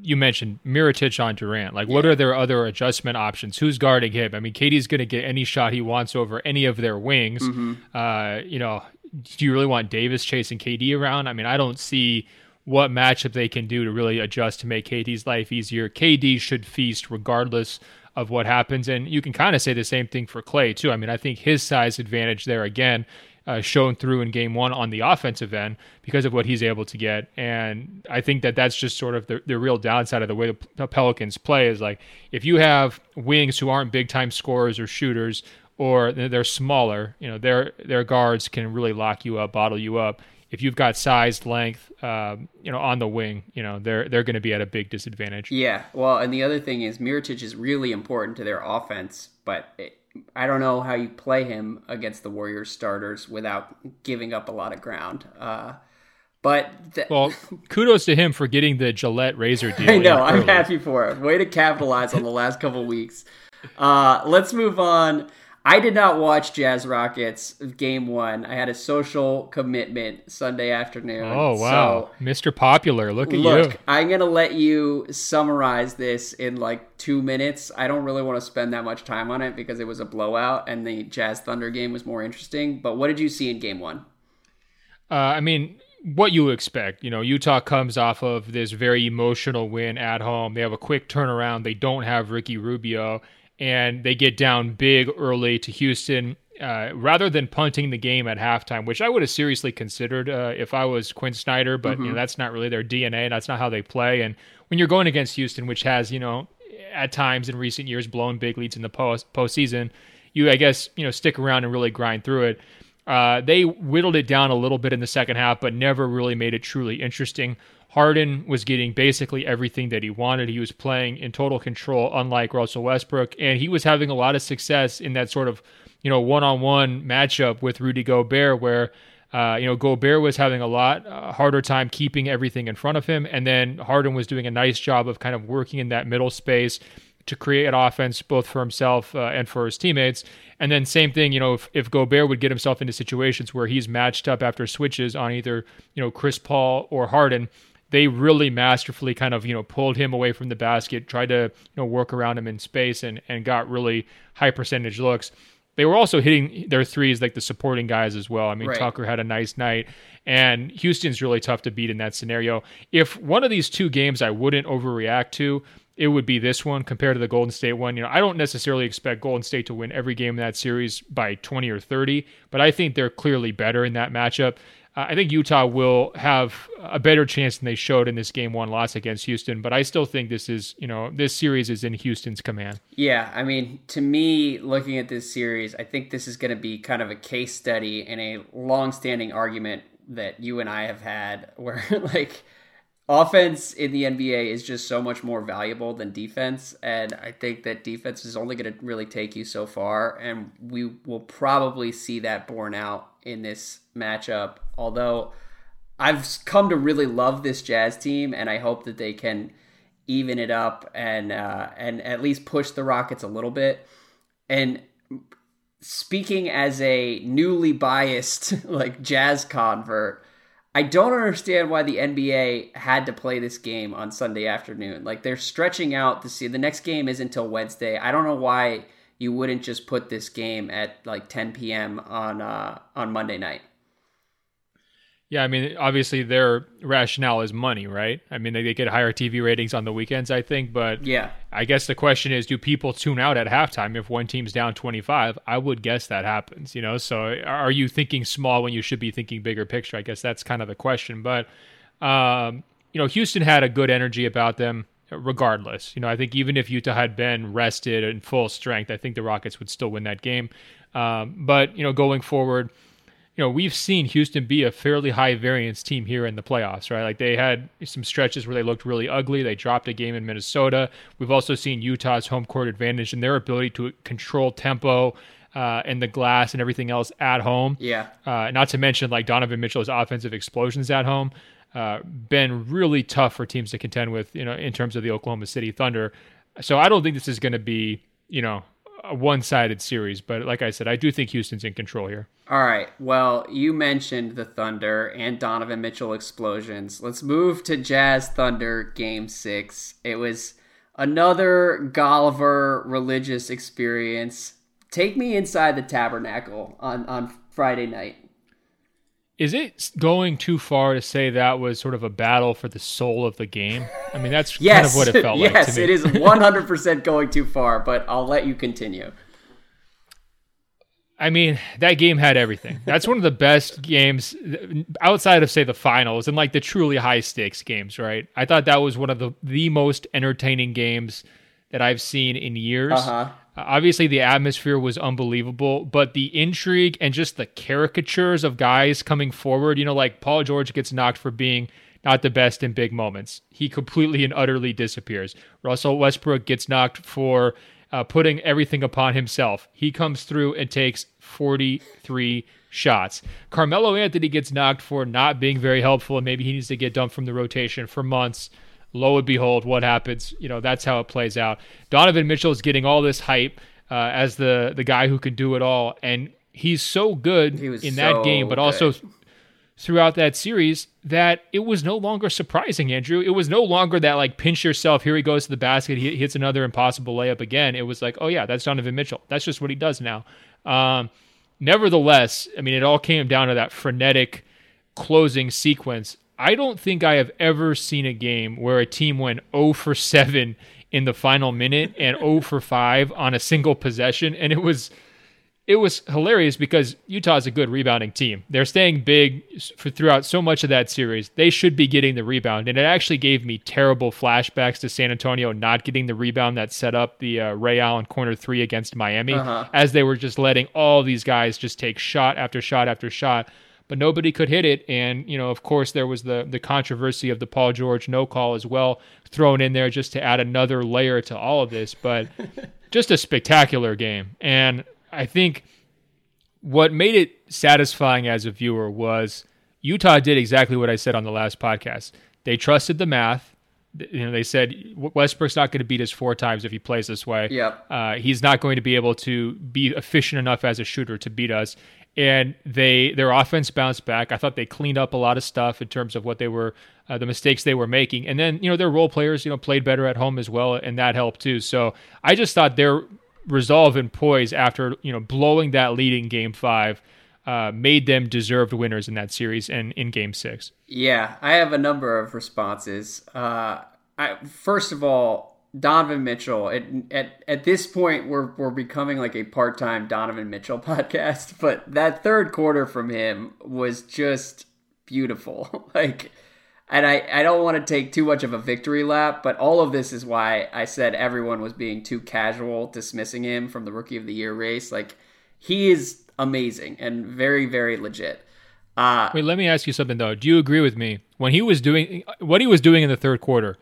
you mentioned Mirotic on Durant. Like, yeah. what are their other adjustment options? Who's guarding him? I mean, KD's going to get any shot he wants over any of their wings. Mm-hmm. Uh, you know, do you really want Davis chasing KD around? I mean, I don't see what matchup they can do to really adjust to make KD's life easier. KD should feast regardless of what happens. And you can kind of say the same thing for Klay, too. I mean, I think his size advantage there again uh, shown through in game one on the offensive end because of what he's able to get. And I think that that's just sort of the, the real downside of the way the Pelicans play is like if you have wings who aren't big time scorers or shooters or they're smaller, you know, their their guards can really lock you up, bottle you up. If you've got size, length, um, you know, on the wing, you know, they're they're going to be at a big disadvantage. Yeah, well, and the other thing is Mirotic is really important to their offense, but it, I don't know how you play him against the Warriors starters without giving up a lot of ground. Uh, but th- well, kudos to him for getting the Gillette razor deal. I know, I'm happy for it. Way to capitalize on the last couple weeks. Uh, let's move on. I did not watch Jazz Rockets game one. I had a social commitment Sunday afternoon. Oh wow, so, Mr. Popular, look at look, you. I'm gonna let you summarize this in like two minutes. I don't really want to spend that much time on it because it was a blowout and the Jazz Thunder game was more interesting. But what did you see in game one? Uh, I mean, what you expect. You know, Utah comes off of this very emotional win at home. They have a quick turnaround. They don't have Ricky Rubio and they get down big early to Houston. Uh, rather than punting the game at halftime, which I would have seriously considered uh, if I was Quin Snyder, but mm-hmm. you know mm-hmm. that's not really their DNA. That's not how they play. And when you're going against Houston, which has you know at times in recent years blown big leads in the post postseason, you I guess you know stick around and really grind through it. Uh, they whittled it down a little bit in the second half, but never really made it truly interesting. Harden was getting basically everything that he wanted. He was playing in total control, unlike Russell Westbrook, and he was having a lot of success in that sort of, you know, one-on-one matchup with Rudy Gobert, where, uh, you know, Gobert was having a lot uh, harder time keeping everything in front of him, and then Harden was doing a nice job of kind of working in that middle space to create offense both for himself uh, and for his teammates. And then same thing, you know, if, if Gobert would get himself into situations where he's matched up after switches on either, you know, Chris Paul or Harden, they really masterfully kind of you know pulled him away from the basket, tried to you know work around him in space, and and got really high percentage looks. They were also hitting their threes like the supporting guys as well. I mean, right. Tucker had a nice night, and Houston's really tough to beat in that scenario. If one of these two games I wouldn't overreact to, it would be this one compared to the Golden State one. You know, I don't necessarily expect Golden State to win every game in that series by 20 or 30, but I think they're clearly better in that matchup. Uh, I think Utah will have a better chance than they showed in this game one loss against Houston, but I still think this is, you know, this series is in Houston's command. Yeah, I mean, to me, looking at this series, I think this is going to be kind of a case study in a long-standing argument that you and I have had where like offense in the NBA is just so much more valuable than defense. And I think that defense is only going to really take you so far. And we will probably see that borne out in this matchup. Although I've come to really love this Jazz team, and I hope that they can even it up and uh, and at least push the Rockets a little bit. And speaking as a newly biased like Jazz convert, I don't understand why the NBA had to play this game on Sunday afternoon. Like they're stretching out to see the next game is until Wednesday. I don't know why you wouldn't just put this game at like 10 p.m. on uh, on Monday night. Yeah, I mean, obviously their rationale is money, right? I mean, they, they get higher TV ratings on the weekends, I think, but yeah, I guess the question is, do people tune out at halftime if one team's down 25? I would guess that happens, you know. So, are you thinking small when you should be thinking bigger picture? I guess that's kind of the question. But, um, you know, Houston had a good energy about them regardless. You know, I think even if Utah had been rested and full strength, I think the Rockets would still win that game. Um, but, you know, going forward, you know, we've seen Houston be a fairly high variance team here in the playoffs, right? Like they had some stretches where they looked really ugly. They dropped a game in Minnesota. We've also seen Utah's home court advantage and their ability to control tempo uh, and the glass and everything else at home. Yeah. Uh, not to mention like Donovan Mitchell's offensive explosions at home. Uh, been really tough for teams to contend with, you know, in terms of the Oklahoma City Thunder. So I don't think this is going to be, you know, a one-sided series, but like I said, I do think Houston's in control here. All right. Well, you mentioned the Thunder and Donovan Mitchell explosions. Let's move to Jazz Thunder Game Six. It was another Golliver religious experience. Take me inside the tabernacle on on Friday night. Is it going too far to say that was sort of a battle for the soul of the game? I mean, that's yes, kind of what it felt yes, like. Yes, it is 100% going too far, but I'll let you continue. I mean, that game had everything. That's one of the best games outside of say the finals and like the truly high stakes games, right? I thought that was one of the the most entertaining games that I've seen in years. Uh-huh. Uh, obviously, the atmosphere was unbelievable, but the intrigue and just the caricatures of guys coming forward, you know, like Paul George gets knocked for being not the best in big moments. He completely and utterly disappears. Russell Westbrook gets knocked for uh, putting everything upon himself. He comes through and takes 43 shots. Carmelo Anthony gets knocked for not being very helpful, and maybe he needs to get dumped from the rotation for months. Lo and behold, what happens? You know, that's how it plays out. Donovan Mitchell is getting all this hype uh, as the the guy who can do it all, and he's so good he in so that game, but good. also throughout that series that it was no longer surprising, Andrew. It was no longer that like pinch yourself, here he goes to the basket, he hits another impossible layup again. It was like, oh yeah, that's Donovan Mitchell. That's just what he does now. Um, nevertheless, I mean, it all came down to that frenetic closing sequence. I don't think I have ever seen a game where a team went 0 for 7 in the final minute and 0 for 5 on a single possession. And it was it was hilarious because Utah's a good rebounding team. They're staying big for throughout so much of that series. They should be getting the rebound, and it actually gave me terrible flashbacks to San Antonio not getting the rebound that set up the uh, Ray Allen corner three against Miami, uh-huh. as they were just letting all these guys just take shot after shot after shot, but nobody could hit it. And you know, of course, there was the the controversy of the Paul George no call as well thrown in there just to add another layer to all of this, but. just a spectacular game. And I think what made it satisfying as a viewer was Utah did exactly what I said on the last podcast. They trusted the math. You know, they said Westbrook's not going to beat us four times if he plays this way. Yep. Uh, he's not going to be able to be efficient enough as a shooter to beat us. And they their offense bounced back. I thought they cleaned up a lot of stuff in terms of what they were, uh, the mistakes they were making. And then you know their role players, you know, played better at home as well, and that helped too. So I just thought their resolve and poise after you know blowing that lead in Game Five uh, made them deserved winners in that series and in Game Six. Yeah, I have a number of responses. Uh, I, first of all, Donovan Mitchell. At, at at this point, we're we're becoming like a part time Donovan Mitchell podcast. But that third quarter from him was just beautiful. like and I, I don't want to take too much of a victory lap, but all of this is why I said everyone was being too casual dismissing him from the rookie of the year race. Like he is amazing and very, very legit. Uh, Wait, let me ask you something though. Do you agree with me when he was doing what he was doing in the third quarter?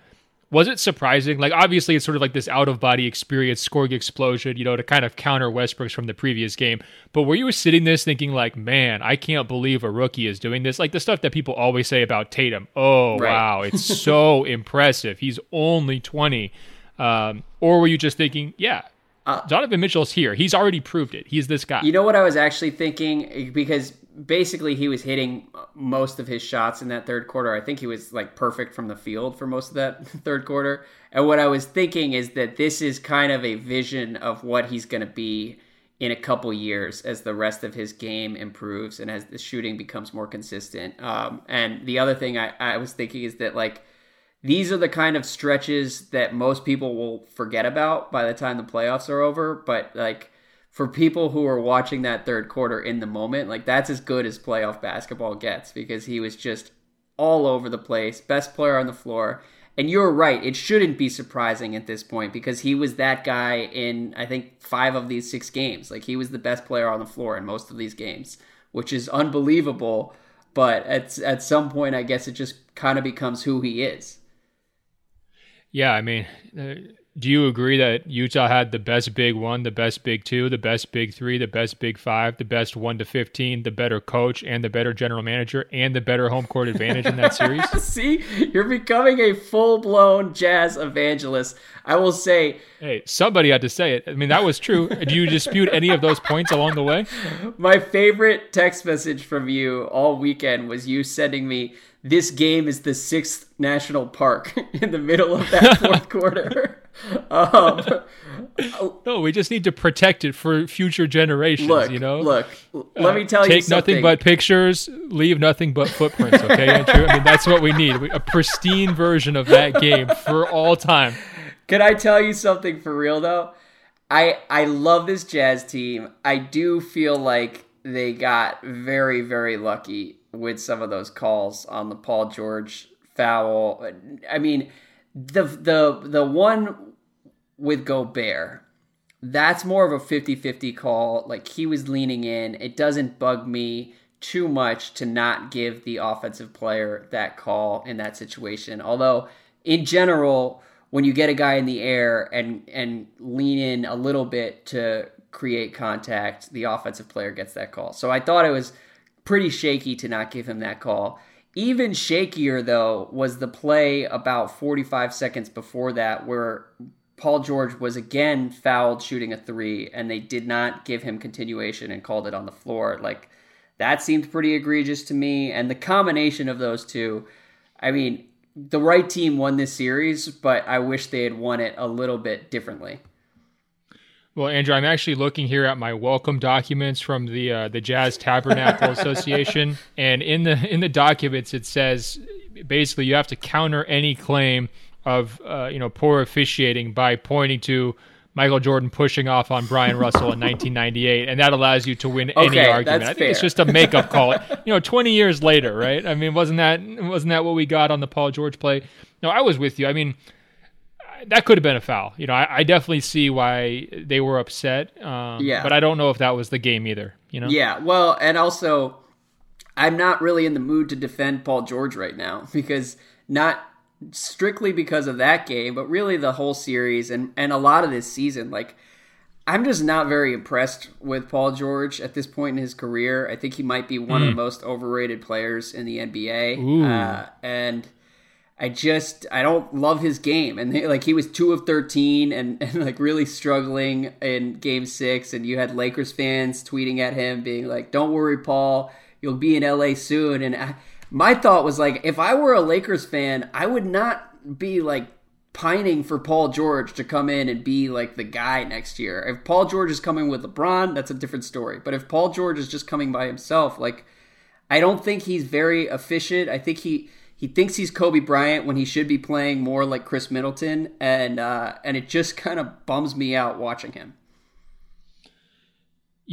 Was it surprising? Like, obviously, it's sort of like this out of body experience, scoring explosion, you know, to kind of counter Westbrook's from the previous game. But were you sitting this thinking, like, man, I can't believe a rookie is doing this? Like the stuff that people always say about Tatum. Oh, right. wow, it's so impressive. He's only 20. Um, or were you just thinking, yeah, uh, Donovan Mitchell's here. He's already proved it. He's this guy. You know what I was actually thinking? Because basically he was hitting most of his shots in that third quarter. I think he was like perfect from the field for most of that third quarter. And what I was thinking is that this is kind of a vision of what he's going to be in a couple years as the rest of his game improves and as the shooting becomes more consistent. Um, and the other thing I, I was thinking is that like these are the kind of stretches that most people will forget about by the time the playoffs are over. But like for people who are watching that third quarter in the moment, like that's as good as playoff basketball gets because he was just all over the place, best player on the floor. And you're right, it shouldn't be surprising at this point because he was that guy in I think 5 of these 6 games. Like he was the best player on the floor in most of these games, which is unbelievable, but at at some point I guess it just kind of becomes who he is. Yeah, I mean, uh, do you agree that Utah had the best big one, the best big two, the best big three, the best big five, the best one to 15, the better coach, and the better general manager, and the better home court advantage in that series? See, you're becoming a full blown jazz evangelist. I will say. Hey, somebody had to say it. I mean, that was true. Do you dispute any of those points along the way? My favorite text message from you all weekend was you sending me this game is the sixth national park in the middle of that fourth quarter. Um, no, we just need to protect it for future generations. Look, you know, look. Let me tell uh, you, take nothing but pictures, leave nothing but footprints. Okay, Andrew. I mean, that's what we need. A pristine version of that game for all time. Can I tell you something for real though? I I love this Jazz team. I do feel like they got very very lucky with some of those calls on the Paul George foul. I mean, the the the one with Gobert, that's more of a 50-50 call. Like he was leaning in. It doesn't bug me too much to not give the offensive player that call in that situation. Although in general, when you get a guy in the air and and lean in a little bit to create contact, the offensive player gets that call. So I thought it was pretty shaky to not give him that call. Even shakier, though, was the play about 45 seconds before that where Paul George was again fouled shooting a three, and they did not give him continuation and called it on the floor. Like, that seemed pretty egregious to me. And the combination of those two, I mean, the right team won this series, but I wish they had won it a little bit differently. Well, Andrew, I'm actually looking here at my welcome documents from the uh, the Jazz Tabernacle Association, and in the in the documents it says basically you have to counter any claim of uh, you know poor officiating by pointing to Michael Jordan pushing off on Bryon Russell in 1998, and that allows you to win any okay, argument. I think fair. it's just a makeup call. you know, 20 years later, right? I mean, wasn't that wasn't that what we got on the Paul George play? No, I was with you. I mean that could have been a foul. You know, I, I definitely see why they were upset. Um, yeah. But I don't know if that was the game either. You know. Yeah. Well, and also, I'm not really in the mood to defend Paul George right now because not strictly because of that game, but really the whole series and and a lot of this season. Like, I'm just not very impressed with Paul George at this point in his career. I think he might be one mm. of the hmm. most overrated players in the NBA. Uh, and I just I don't love his game, and they, like he was two of thirteen, and, and like really struggling in Game Six, and you had Lakers fans tweeting at him, being like, "Don't worry, Paul, you'll be in LA soon." And I, my thought was like, if I were a Lakers fan, I would not be like pining for Paul George to come in and be like the guy next year. If Paul George is coming with LeBron, that's a different story. But if Paul George is just coming by himself, like I don't think he's very efficient. I think he he thinks he's Kobe Bryant when he should be playing more like Khris Middleton, and uh, and it just kind of bums me out watching him.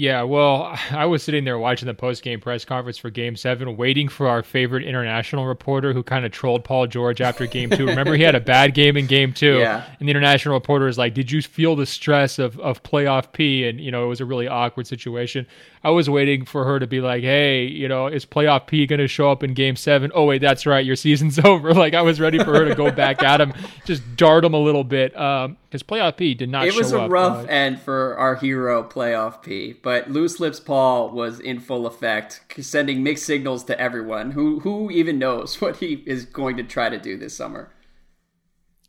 Yeah, well, I was sitting there watching the post game press conference for game seven, waiting for our favorite international reporter who kind of trolled Paul George after game two. Remember, he had a bad game in game two. Yeah. And the international reporter is like, Did you feel the stress of, of playoff P? And, you know, it was a really awkward situation. I was waiting for her to be like, Hey, you know, is playoff P going to show up in game seven? Oh, wait, that's right. Your season's over. Like, I was ready for her to go back at him, just dart him a little bit. Um, because playoff P did not. It was a up, rough uh, end for our hero playoff P, but loose lips Paul was in full effect, sending mixed signals to everyone. Who who even knows what he is going to try to do this summer?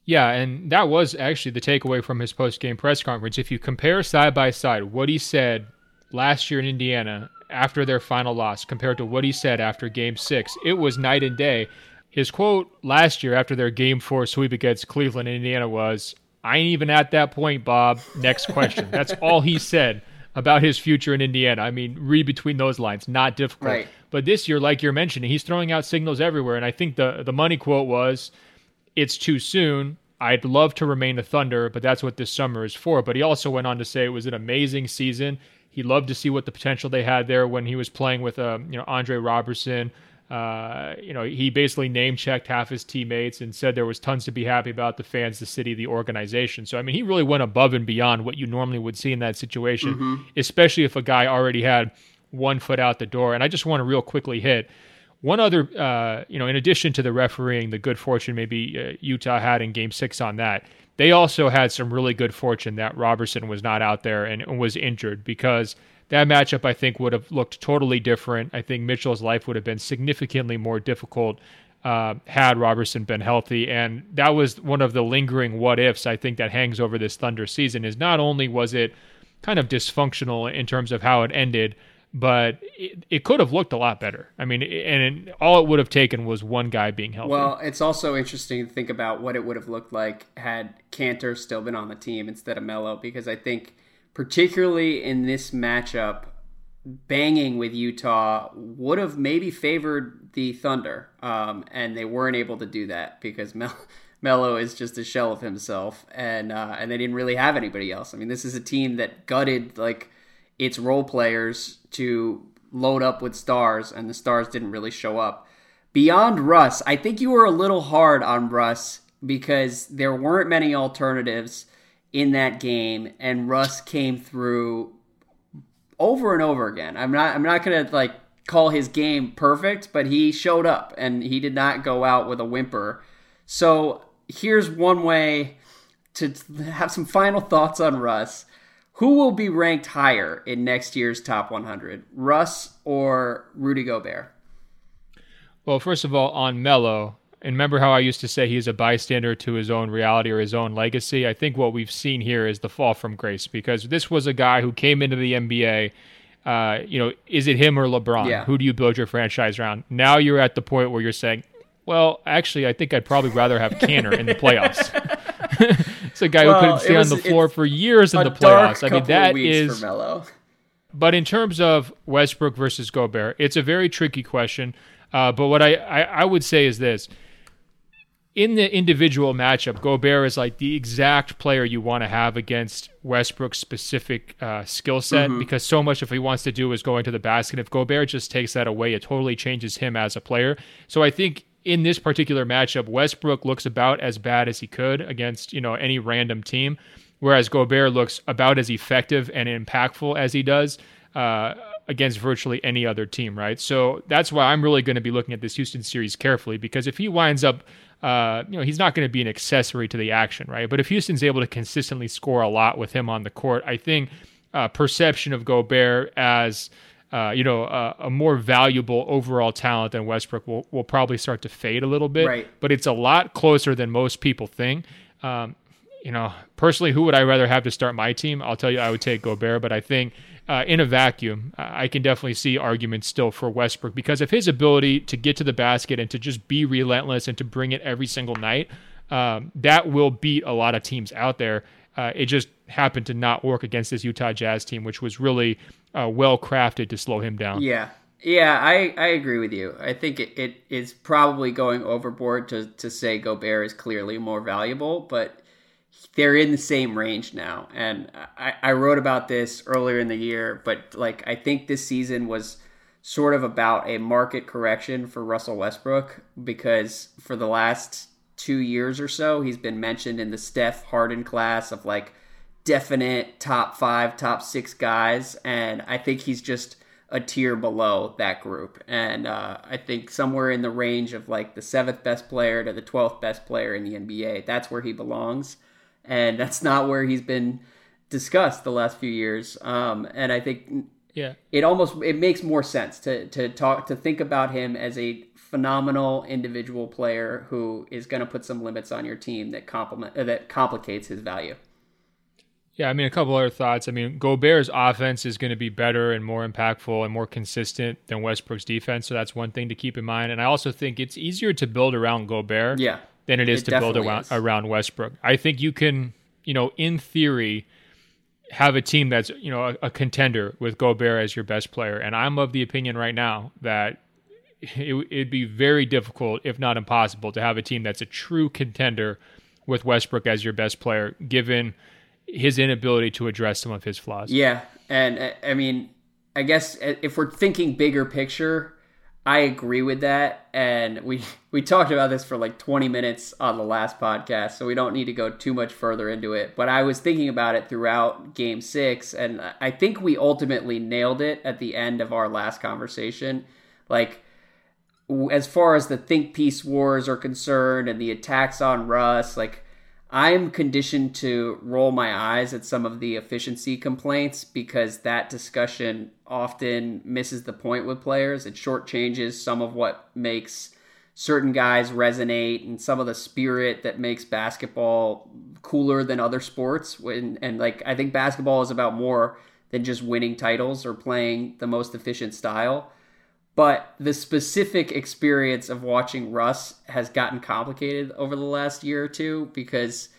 Yeah, and that was actually the takeaway from his post game press conference. If you compare side by side what he said last year in Indiana after their final loss compared to what he said after Game Six, it was night and day. His quote last year after their Game Four sweep against Cleveland and Indiana was I ain't even at that point, Bob. Next question. That's all he said about his future in Indiana. I mean, read between those lines, not difficult. Right. But this year, like you're mentioning, he's throwing out signals everywhere. And I think the the money quote was, "It's too soon. I'd love to remain a Thunder, but that's what this summer is for." But he also went on to say it was an amazing season. He loved to see what the potential they had there when he was playing with, uh, you know, Andre Roberson, uh, you know, he basically name checked half his teammates and said there was tons to be happy about the fans, the city, the organization. So, I mean, he really went above and beyond what you normally would see in that situation, mm-hmm. especially if a guy already had one foot out the door. And I just want to real quickly hit one other, uh, you know, in addition to the refereeing, the good fortune maybe uh, Utah had in game six on that, they also had some really good fortune that Roberson was not out there and, and was injured because – that matchup I think would have looked totally different. I think Mitchell's life would have been significantly more difficult uh, had Roberson been healthy. And that was one of the lingering what ifs I think that hangs over this Thunder season. Is not only was it kind of dysfunctional in terms of how it ended, but it, it could have looked a lot better. I mean, and it, all it would have taken was one guy being healthy. Well, it's also interesting to think about what it would have looked like had Kanter still been on the team instead of Melo, because I think particularly in this matchup, banging with Utah would have maybe favored the Thunder, um, and they weren't able to do that because Mel- Melo is just a shell of himself, and uh, and they didn't really have anybody else. I mean, this is a team that gutted like its role players to load up with stars, and the stars didn't really show up. Beyond Russ, I think you were a little hard on Russ because there weren't many alternatives in that game, and Russ came through over and over again. I'm not I'm not gonna like call his game perfect, but he showed up and he did not go out with a whimper. So here's one way to have some final thoughts on Russ. Who will be ranked higher in next year's top 100, Russ or Rudy Gobert? Well, first of all, on Melo, and remember how I used to say he's a bystander to his own reality or his own legacy? I think what we've seen here is the fall from grace because this was a guy who came into the NBA. Uh, you know, is it him or LeBron? Yeah. Who do you build your franchise around? Now you're at the point where you're saying, well, actually, I think I'd probably rather have Kanter in the playoffs. it's a guy Well, who couldn't stay was- on the floor for years in the playoffs. I mean, that is but in terms of Westbrook versus Gobert, it's a very tricky question. Uh, but what I, I, I would say is this. In the individual matchup, Gobert is like the exact player you want to have against Westbrook's specific uh, skill set because so much if he wants to do is going to the basket. If Gobert just takes that away, it totally changes him as a player. So I think in this particular matchup, Westbrook looks about as bad as he could against you know any random team, whereas Gobert looks about as effective and impactful as he does uh, against virtually any other team, right? So that's why I'm really going to be looking at this Houston series carefully because if he winds up, uh, you know, he's not going to be an accessory to the action, right? But if Houston's able to consistently score a lot with him on the court, I think uh, perception of Gobert as uh, you know, a, a more valuable overall talent than Westbrook will, will probably start to fade a little bit. Right. But it's a lot closer than most people think. Um, you know, personally, who would I rather have to start my team? I'll tell you, I would take Gobert, but I think uh, in a vacuum, I can definitely see arguments still for Westbrook because of his ability to get to the basket and to just be relentless and to bring it every single night. Um, that will beat a lot of teams out there. Uh, it just happened to not work against this Utah Jazz team, which was really uh, well crafted to slow him down. Yeah. Yeah, I, I agree with you. I think it, it is probably going overboard to, to say Gobert is clearly more valuable, but they're in the same range now. And I, I wrote about this earlier in the year, but like I think this season was sort of about a market correction for Russell Westbrook because for the last two years or so, he's been mentioned in the Steph Harden class of like definite top five, top six guys. And I think he's just a tier below that group. And uh, I think somewhere in the range of like the seventh best player to the 12th best player in the NBA, that's where he belongs. And that's not where he's been discussed the last few years. Um, and I think Yeah. it almost it makes more sense to to talk to think about him as a phenomenal individual player who is going to put some limits on your team that complement uh, that complicates his value. Yeah, I mean, a couple other thoughts. I mean, Gobert's offense is going to be better and more impactful and more consistent than Westbrook's defense. So that's one thing to keep in mind. And I also think it's easier to build around Gobert Yeah. Than it is It to build around, is. around Westbrook. I think you can, you know, in theory, have a team that's, you know, a, a contender with Gobert as your best player. And I'm of the opinion right now that it, it'd be very difficult, if not impossible, to have a team that's a true contender with Westbrook as your best player, given his inability to address some of his flaws. Yeah, and uh, I mean, I guess uh, if we're thinking bigger picture, I agree with that. And we we talked about this for like 20 minutes on the last podcast, so we don't need to go too much further into it. But I was thinking about it throughout Game Six, and I think we ultimately nailed it at the end of our last conversation. Like as far as the think piece wars are concerned and the attacks on Russ, like I'm conditioned to roll my eyes at some of the efficiency complaints because that discussion often misses the point with players. It shortchanges some of what makes certain guys resonate and some of the spirit that makes basketball cooler than other sports. When and like I think basketball is about more than just winning titles or playing the most efficient style but the specific experience of watching Russ has gotten complicated over the last year or two because,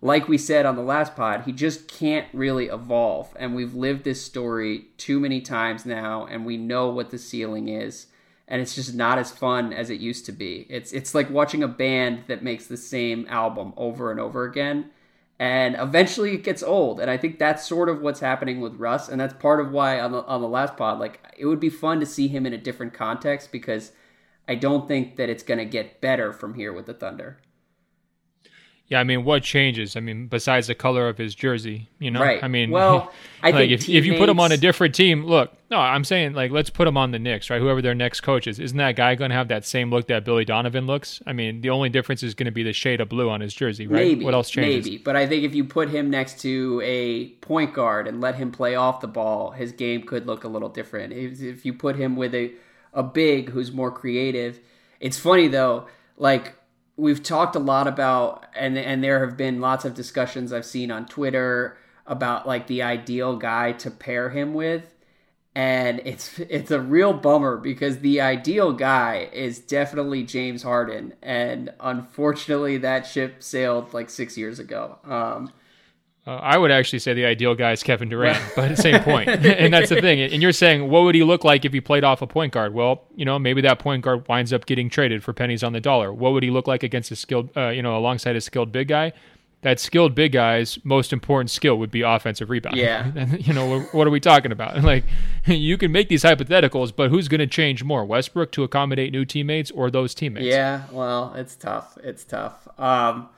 like we said on the last pod, he just can't really evolve. And we've lived this story too many times now, and we know what the ceiling is. and it's just not as fun as it used to be. It's it's like watching a band that makes the same album over and over again and eventually it gets old. And i think that's sort of what's happening with russ and that's part of why on the, on the last pod like it would be fun to see him in a different context because i don't think that it's going to get better from here with the thunder yeah, I mean, what changes? I mean, besides the color of his jersey, you know. Right. I mean, well, I like think if if you put him on a different team, look, no, I'm saying like let's put him on the Knicks, right? Whoever their next coach is, isn't that guy going to have that same look that Billy Donovan looks? I mean, the only difference is going to be the shade of blue on his jersey, right? Maybe. what else changes? Maybe. But I think if you put him next to a point guard and let him play off the ball, his game could look a little different. If, if you put him with a, a big who's more creative, it's funny though, like we've talked a lot about and and there have been lots of discussions I've seen on Twitter about like the ideal guy to pair him with and it's it's a real bummer because the ideal guy is definitely James Harden, and unfortunately that ship sailed like six years ago. Um, Uh, I would actually say the ideal guy is Kevin Durant, but at the same point, and that's the thing. And you're saying, what would he look like if he played off a point guard? Well, you know, maybe that point guard winds up getting traded for pennies on the dollar. What would he look like against a skilled, uh, you know, alongside a skilled big guy? That skilled big guy's most important skill would be offensive rebounding. Yeah. and you know, what are we talking about? Like, you can make these hypotheticals, but who's going to change more, Westbrook to accommodate new teammates or those teammates? yeah, well, it's tough. It's tough. Um,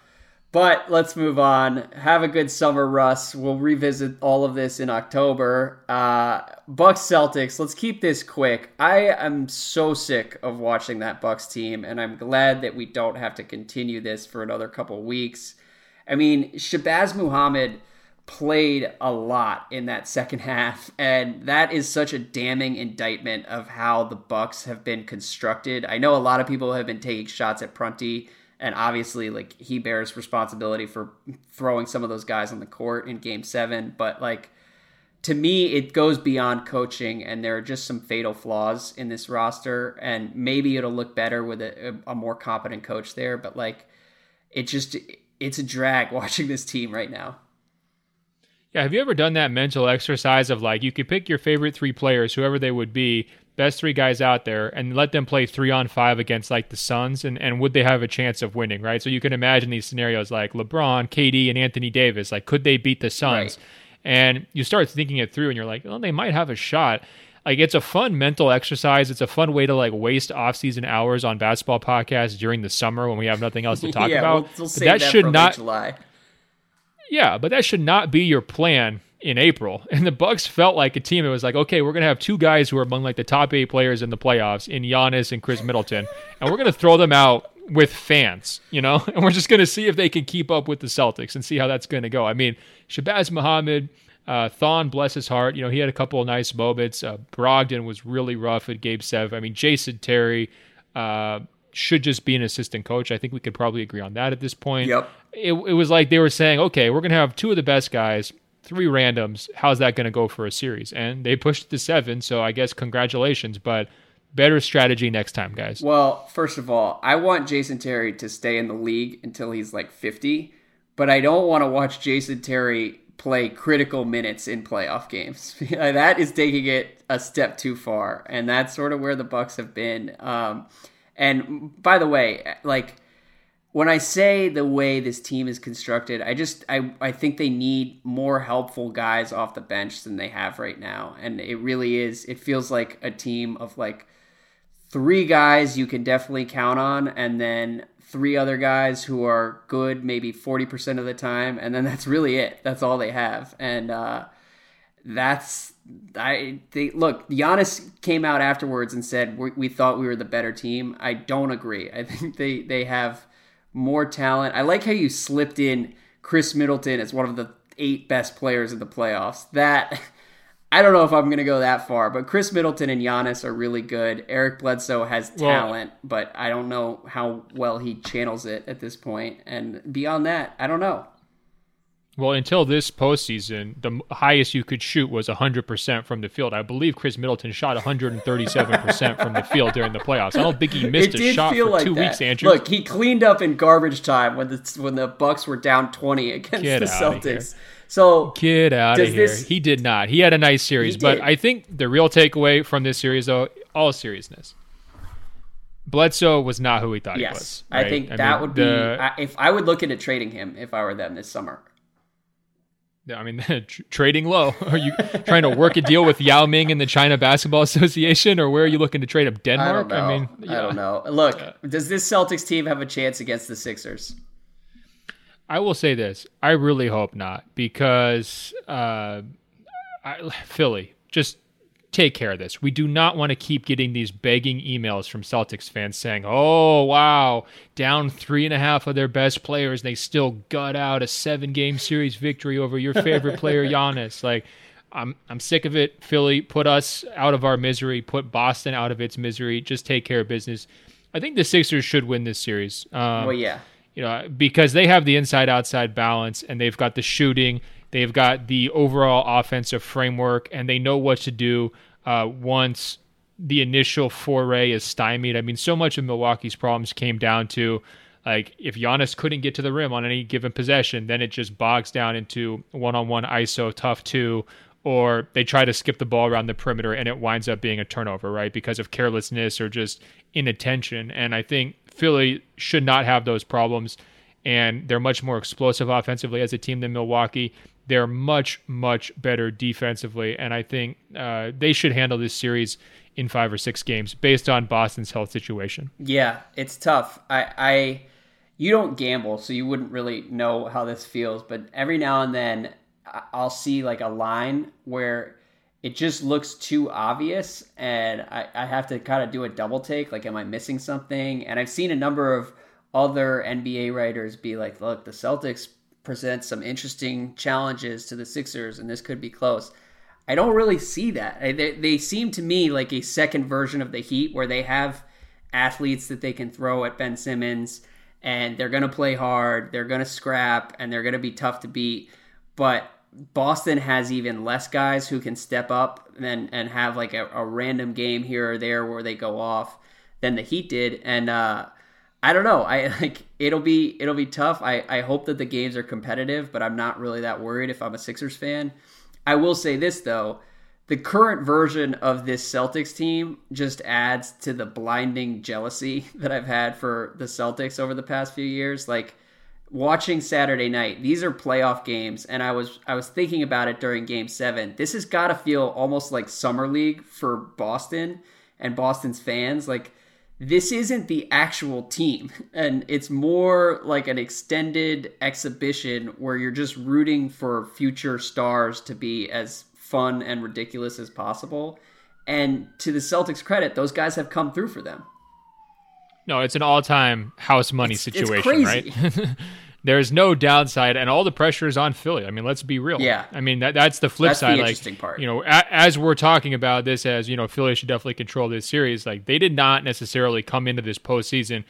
but let's move on. Have a good summer, Russ. We'll revisit all of this in October. Uh, Bucks Celtics. Let's keep this quick. I am so sick of watching that Bucks team, and I'm glad that we don't have to continue this for another couple weeks. I mean, Shabazz Muhammad played a lot in that second half, and that is such a damning indictment of how the Bucks have been constructed. I know a lot of people have been taking shots at Prunty, and obviously, like he bears responsibility for throwing some of those guys on the court in Game Seven, but like to me, it goes beyond coaching, and there are just some fatal flaws in this roster. And maybe it'll look better with a, a more competent coach there, but like, it just it's a drag watching this team right now. Yeah, have you ever done that mental exercise of like you could pick your favorite three players, whoever they would be, best three guys out there, and let them play three on five against like the Suns, and, and would they have a chance of winning, right? So you can imagine these scenarios like LeBron, KD, and Anthony Davis. Like, could they beat the Suns? Right. And you start thinking it through, and you're like, well, they might have a shot. Like, it's a fun mental exercise. It's a fun way to like waste off-season hours on basketball podcasts during the summer when we have nothing else to talk yeah, about. we'll, we'll that that should not July. yeah, but that should not be your plan in April. And the Bucks felt like a team. It was like, okay, we're gonna have two guys who are among like the top eight players in the playoffs in Giannis and Khris Middleton, and we're gonna throw them out with fans, you know, and we're just gonna see if they can keep up with the Celtics and see how that's gonna go. I mean, Shabazz Muhammad. Uh, Thon, bless his heart, you know he had a couple of nice moments. Uh, Brogdon was really rough at Game Seven. I mean, Jason Terry uh, should just be an assistant coach. I think we could probably agree on that at this point Yep. it, it was like they were saying, okay, we're going to have two of the best guys, three randoms. How's that going to go for a series? And they pushed it to seven. So I guess congratulations, but better strategy next time, guys. Well, first of all, I want Jason Terry to stay in the league until he's like 50, but I don't want to watch Jason Terry play critical minutes in playoff games. that is taking it a step too far, and that's sort of where the Bucks have been. Um, and by the way, like when I say the way this team is constructed, I just I, I think they need more helpful guys off the bench than they have right now. And it really is it feels like a team of like three guys you can definitely count on and then three other guys who are good maybe 40% of the time and then that's really it. That's all they have. And uh that's I they look. Giannis came out afterwards and said we, we thought we were the better team. I don't agree. I think they they have more talent. I like how you slipped in Khris Middleton as one of the eight best players in the playoffs. That I don't know if I'm going to go that far, but Khris Middleton and Giannis are really good. Eric Bledsoe has Well- talent, but I don't know how well he channels it at this point. And beyond that, I don't know. Well, until this postseason, the highest you could shoot was 100% from the field. I believe Khris Middleton shot 137% from the field during the playoffs. I don't think he missed it a shot feel for like two that. weeks, Andrew. Look, he cleaned up in garbage time when the when the Bucks were down twenty against Get the. Celtics. So Get out of here. this- He did not. He had a nice series, but. I think the real takeaway from this series, though, all seriousness, Bledsoe was not who he thought yes, he was. I right? think I that mean, would be the- I, if I would look into trading him if I were them this summer. I mean, trading low. Are you trying to work a deal with Yao Ming and the China Basketball Association, or where are you looking to trade? I Denmark? know. I, mean, yeah. don't know. Look, does this Celtics team have a chance against the Sixers? I will say this: I really hope not, because uh, I, Philly just take care of this. We do not want to keep getting these begging emails from Celtics fans saying, "Oh, wow, down three and a half of their best players, they still gut out a seven-game series victory over your favorite player, Giannis." Like, I'm I'm sick of it. Philly, put us out of our misery. Put Boston out of its misery. Just take care of business. I think the Sixers should win this series. Um, well, yeah. you know, because they have the inside outside balance and they've got the shooting, they've got the overall offensive framework, and they know what to do uh, once the initial foray is stymied. I mean, so much of Milwaukee's problems came down to like if Giannis couldn't get to the rim on any given possession, then it just bogs down into one on one ISO tough two. Or they try to skip the ball around the perimeter and it winds up being a turnover, right? Because of carelessness or just inattention. And I think Philly should not have those problems. And they're much more explosive offensively as a team than Milwaukee. They're much, much better defensively. And I think uh, they should handle this series in five or six games based on Boston's health situation. Yeah, it's tough. I, I, you don't gamble, so you wouldn't really know how this feels. But every now and then, I'll see like a line where it just looks too obvious, and I, I have to kind of do a double take. Like, am I missing something? And I've seen a number of other NBA writers be like, "Look, the Celtics present some interesting challenges to the Sixers, and this could be close." I don't really see that. I- They, they seem to me like a second version of the Heat, where they have athletes that they can throw at Ben Simmons, and they're going to play hard, they're going to scrap, and they're going to be tough to beat. But Boston has even less guys who can step up and and have like a, a random game here or there where they go off than the Heat did, and uh, I don't know. I like it'll be it'll be tough. I I hope that the games are competitive, but I'm not really that worried if I'm a Sixers fan. I will say this though, the current version of this Celtics team just adds to the blinding jealousy that I've had for the Celtics over the past few years. Like watching Saturday night, these are playoff games, and I was I was thinking about it during Game Seven. This has got to feel almost like summer league for Boston and Boston's fans. Like this isn't the actual team, and it's more like an extended exhibition where you're just rooting for future stars to be as fun and ridiculous as possible. And to the Celtics' credit, those guys have come through for them. No, it's an all-time house money It's- it's situation, crazy. right? There's no downside, and all the pressure is on Philly. I mean, let's be real. Yeah. I mean that that's the flip That's the side. interesting like, part. you know, a, as we're talking about this, as you know, Philly should definitely control this series. Like they did not necessarily come into this postseason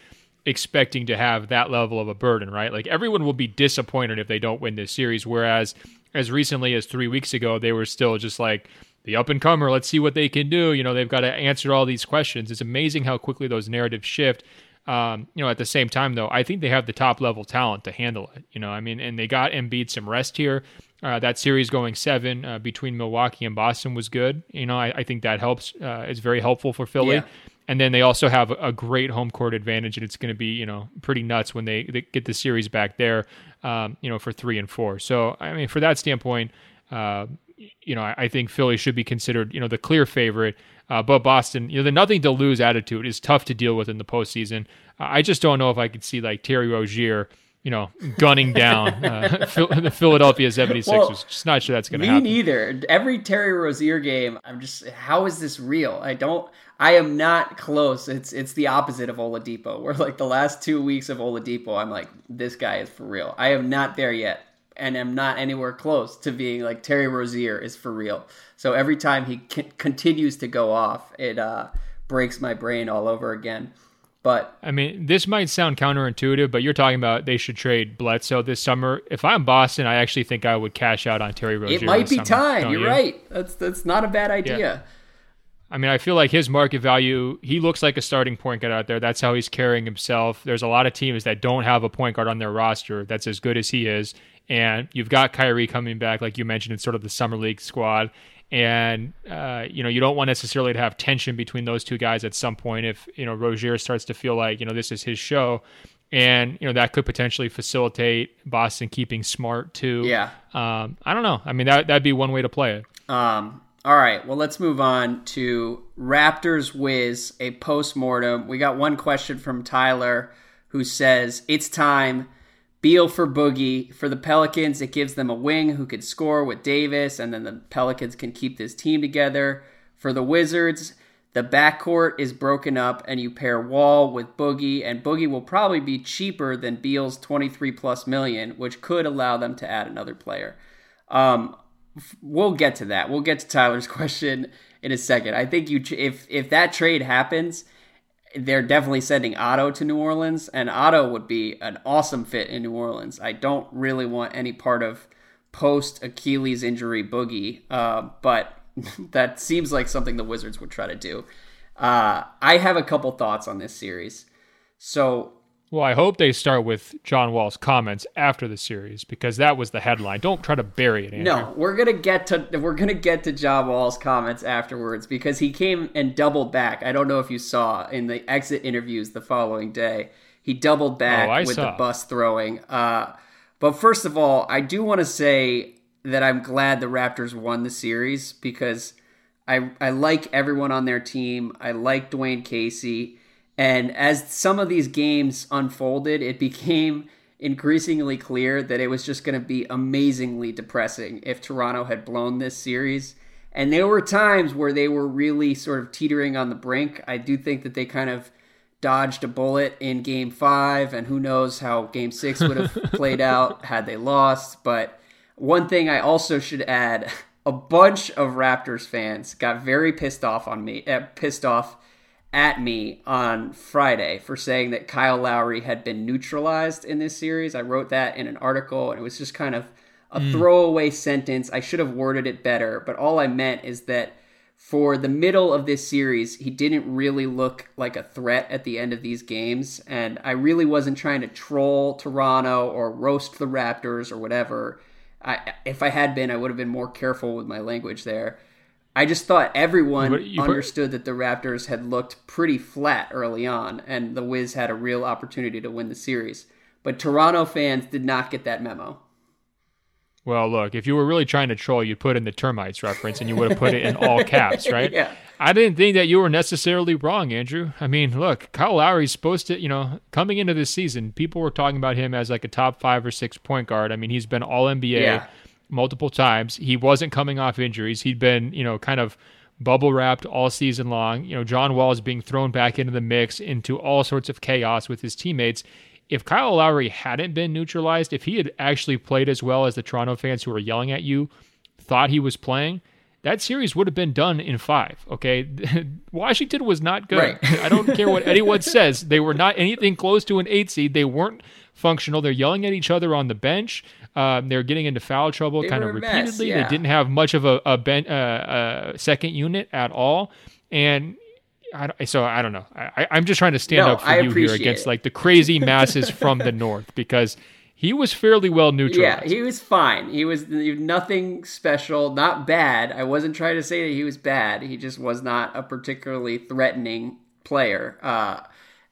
expecting to have that level of a burden, right? Like everyone will be disappointed if they don't win this series. Whereas as recently as three weeks ago, they were still just like the up and comer. Let's see what they can do. You know, they've got to answer all these questions. It's amazing how quickly those narratives shift. Um, you know, at the same time, though, I think they have the top level talent to handle it. You know, I mean, and they got Embiid some rest here. Uh, that series going seven uh, between Milwaukee and Boston was good. You know, I, I think that helps. Uh, it's very helpful for Philly. Yeah. And then they also have a great home court advantage, and it's going to be you know pretty nuts when they, they get the series back there, um, you know, for three and four. So I mean, for that standpoint, uh, you know, I, I think Philly should be considered you know the clear favorite. Uh, but Boston, you know, the nothing to lose attitude is tough to deal with in the postseason. I just don't know if I could see like Terry Rozier, you know, gunning down uh, the Philadelphia 76ers. Well, just not sure that's going to happen. Me neither. Every Terry Rozier game, I'm just, how is this real? I don't. I am not close. It's it's the opposite of Oladipo. Where like the last two weeks of Oladipo, I'm like, this guy is for real. I am not there yet, and am not anywhere close to being like Terry Rozier is for real. So every time he c- continues to go off, it uh, breaks my brain all over again. But I mean, this might sound counterintuitive, but you're talking about they should trade Bledsoe this summer. If I'm Boston, I actually think I would cash out on Terry Rozier. it might be summer, time. You're you? right. That's that's not a bad idea. I mean, I feel like his market value, he looks like a starting point guard out there. That's how he's carrying himself. There's a lot of teams that don't have a point guard on their roster that's as good as he is. And you've got Kyrie coming back, like you mentioned, in sort of the summer league squad. And uh, you know, you don't want necessarily to have tension between those two guys at some point if, you know, Rozier starts to feel like, you know, this is his show. And, you know, that could potentially facilitate Boston keeping smart too. Yeah. Um, I don't know. I mean that that'd be one way to play it. Um all right, well, let's move on to Raptors Wiz, a post mortem. We got one question from Tyler who says, It's time. Beal for Boogie. For the Pelicans, it gives them a wing who could score with Davis, and then the Pelicans can keep this team together. For the Wizards, the backcourt is broken up, and you pair Wall with Boogie, and Boogie will probably be cheaper than Beal's 23 plus million, which could allow them to add another player. Um, we'll get to that. We'll get to Tyler's question in a second. I think you if if that trade happens, they're definitely sending Otto to New Orleans, and Otto would be an awesome fit in New Orleans. I don't really want any part of post Achilles injury boogie, uh, but that seems like something the Wizards would try to do. Uh, I have a couple thoughts on this series. So well, I hope they start with John Wall's comments after the series because that was the headline. Don't try to bury it. Andrew. No, we're gonna get to we're gonna get to John Wall's comments afterwards because he came and doubled back. I don't know if you saw in the exit interviews the following day. He doubled back oh, with saw. the bus throwing. Uh, but first of all, I do want to say that I'm glad the Raptors won the series because I I like everyone on their team. I like Dwane Casey. And as some of these games unfolded, it became increasingly clear that it was just going to be amazingly depressing if Toronto had blown this series. And there were times where they were really sort of teetering on the brink. I do think that they kind of dodged a bullet in game five, and who knows how game six would have played out had they lost. But one thing I also should add a bunch of Raptors fans got very pissed off on me, uh, pissed off at me on Friday for saying that Kyle Lowry had been neutralized in this series. I wrote that in an article, and it was just kind of a mm. throwaway sentence. I should have worded it better, but all I meant is that for the middle of this series, he didn't really look like a threat at the end of these games, and I really wasn't trying to troll Toronto or roast the Raptors or whatever. I, if I had been, I would have been more careful with my language there. I just thought everyone you you understood that the Raptors had looked pretty flat early on, and the Wiz had a real opportunity to win the series. But Toronto fans did not get that memo. Well, look, if you were really trying to troll, you'd put in the termites reference and you would have put it in all caps, right? yeah. I didn't think that you were necessarily wrong, Andrew. I mean, look, Kyle Lowry's supposed to, you know, coming into this season, people were talking about him as like a top five or six point guard. I mean, he's been all NBA. Yeah multiple times. He wasn't coming off injuries. He'd been, you know, kind of bubble wrapped all season long. You know, John Wall is being thrown back into the mix into all sorts of chaos with his teammates. If Kyle Lowry hadn't been neutralized, if he had actually played as well as the Toronto fans who were yelling at you thought he was playing, that series would have been done in five. Okay. Washington was not good. Right. I don't care what anyone says. They were not anything close to an eight seed. They weren't functional. They're yelling at each other on the bench. Um, they're getting into foul trouble they kind of repeatedly. Mess, yeah. They didn't have much of a, a, ben, uh, a second unit at all. And I, so I don't know. I, am just trying to stand no, up for I you here against it. like the crazy masses from the north because he was fairly well neutralized. Yeah, he was fine. He was nothing special, not bad. I wasn't trying to say that he was bad. He just was not a particularly threatening player. Uh,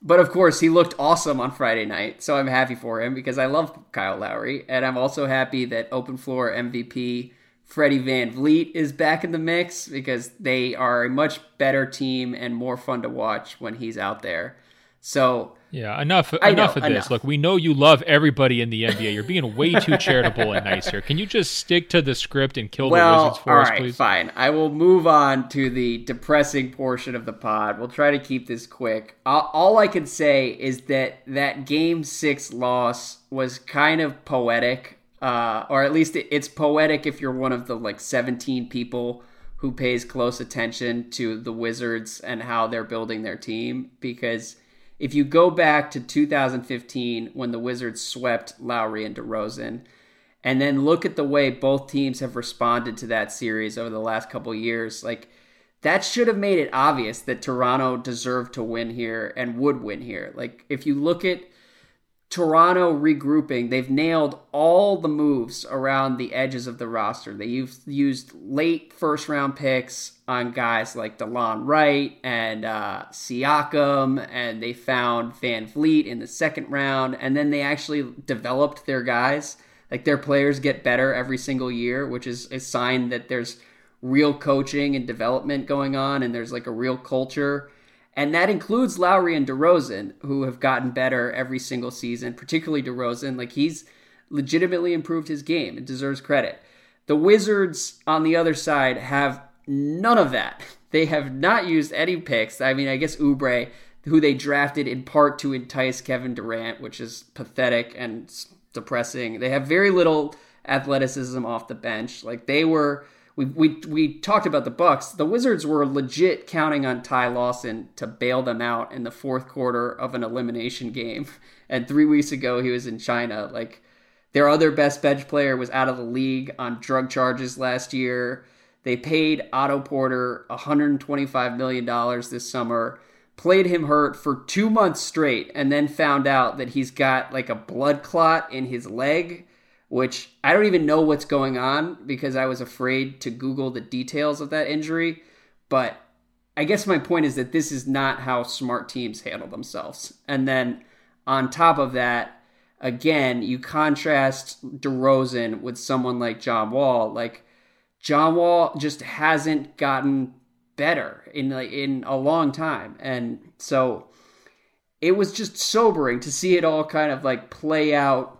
but of course, he looked awesome on Friday night, so I'm happy for him because I love Kyle Lowry, and I'm also happy that open floor MVP Freddie VanVleet is back in the mix because they are a much better team and more fun to watch when he's out there. So yeah, enough enough know, of this. Enough. Look, we know you love everybody in the NBA. You're being way too charitable and nice here. Can you just stick to the script and kill well, the Wizards for us, please? Fine. I will move on to the depressing portion of the pod. We'll try to keep this quick. All I can say is that that Game Six loss was kind of poetic, uh, or at least it's poetic if you're one of the like 17 people who pays close attention to the Wizards and how they're building their team because if you go back to 2015 when the Wizards swept Lowry and DeRozan, and then look at the way both teams have responded to that series over the last couple years, like that should have made it obvious that Toronto deserved to win here and would win here. Like if you look at Toronto regrouping, they've nailed all the moves around the edges of the roster. They've used late first round picks on guys like Delon Wright and uh, Siakam, and they found Van Vleet in the second round, and then they actually developed their guys. Like their players get better every single year, which is a sign that there's real coaching and development going on, and there's like a real culture and that includes Lowry and DeRozan, who have gotten better every single season, particularly DeRozan. Like he's legitimately improved his game and deserves credit. The Wizards, on the other side, have none of that. They have not used any picks. I mean, I guess Oubre, who they drafted in part to entice Kevin Durant, which is pathetic and depressing. They have very little athleticism off the bench. Like they were we, we we talked about the Bucks. The Wizards were legit counting on Ty Lawson to bail them out in the fourth quarter of an elimination game. And three weeks ago, he was in China. Like their other best bench player was out of the league on drug charges last year. They paid Otto Porter 125 million dollars this summer. Played him hurt for two months straight, and then found out that he's got like a blood clot in his leg which I don't even know what's going on because I was afraid to Google the details of that injury. But I guess my point is that this is not how smart teams handle themselves. And then on top of that, again, you contrast DeRozan with someone like John Wall. Like John Wall just hasn't gotten better in like in a long time, and so it was just sobering to see it all kind of like play out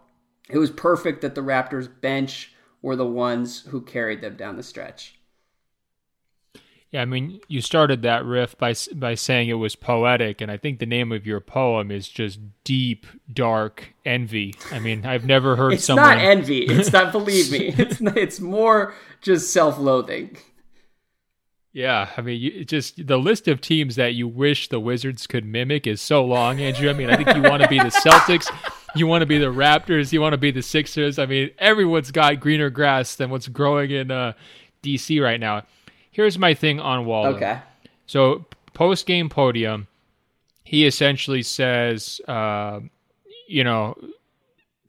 it was perfect that the Raptors bench were the ones who carried them down the stretch. Yeah, I mean, you started that riff by by saying it was poetic, and I think the name of your poem is just deep, dark envy. I mean, I've never heard it's someone. It's not envy. It's not. believe me, it's it's more just self-loathing. Yeah, I mean, you, just the list of teams that you wish the Wizards could mimic is so long, Andrew. I mean, I think you want to be the Celtics, you want to be the Raptors, you want to be the Sixers. I mean, everyone's got greener grass than what's growing in uh, DC right now. Here's my thing on Wall. Okay. So post game podium, he essentially says, uh, you know,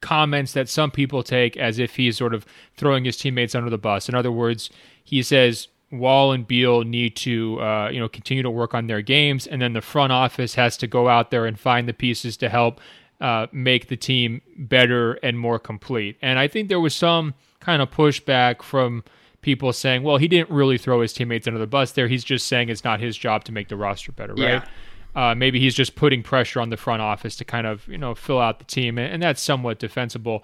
comments that some people take as if he's sort of throwing his teammates under the bus. In other words, he says Wall and Beal need to, uh, you know, continue to work on their games, and then the front office has to go out there and find the pieces to help uh, make the team better and more complete. And I think there was some kind of pushback from people saying, well, he didn't really throw his teammates under the bus there. He's just saying it's not his job to make the roster better, right? Uh, maybe he's just putting pressure on the front office to kind of, you know, fill out the team. And, and that's somewhat defensible.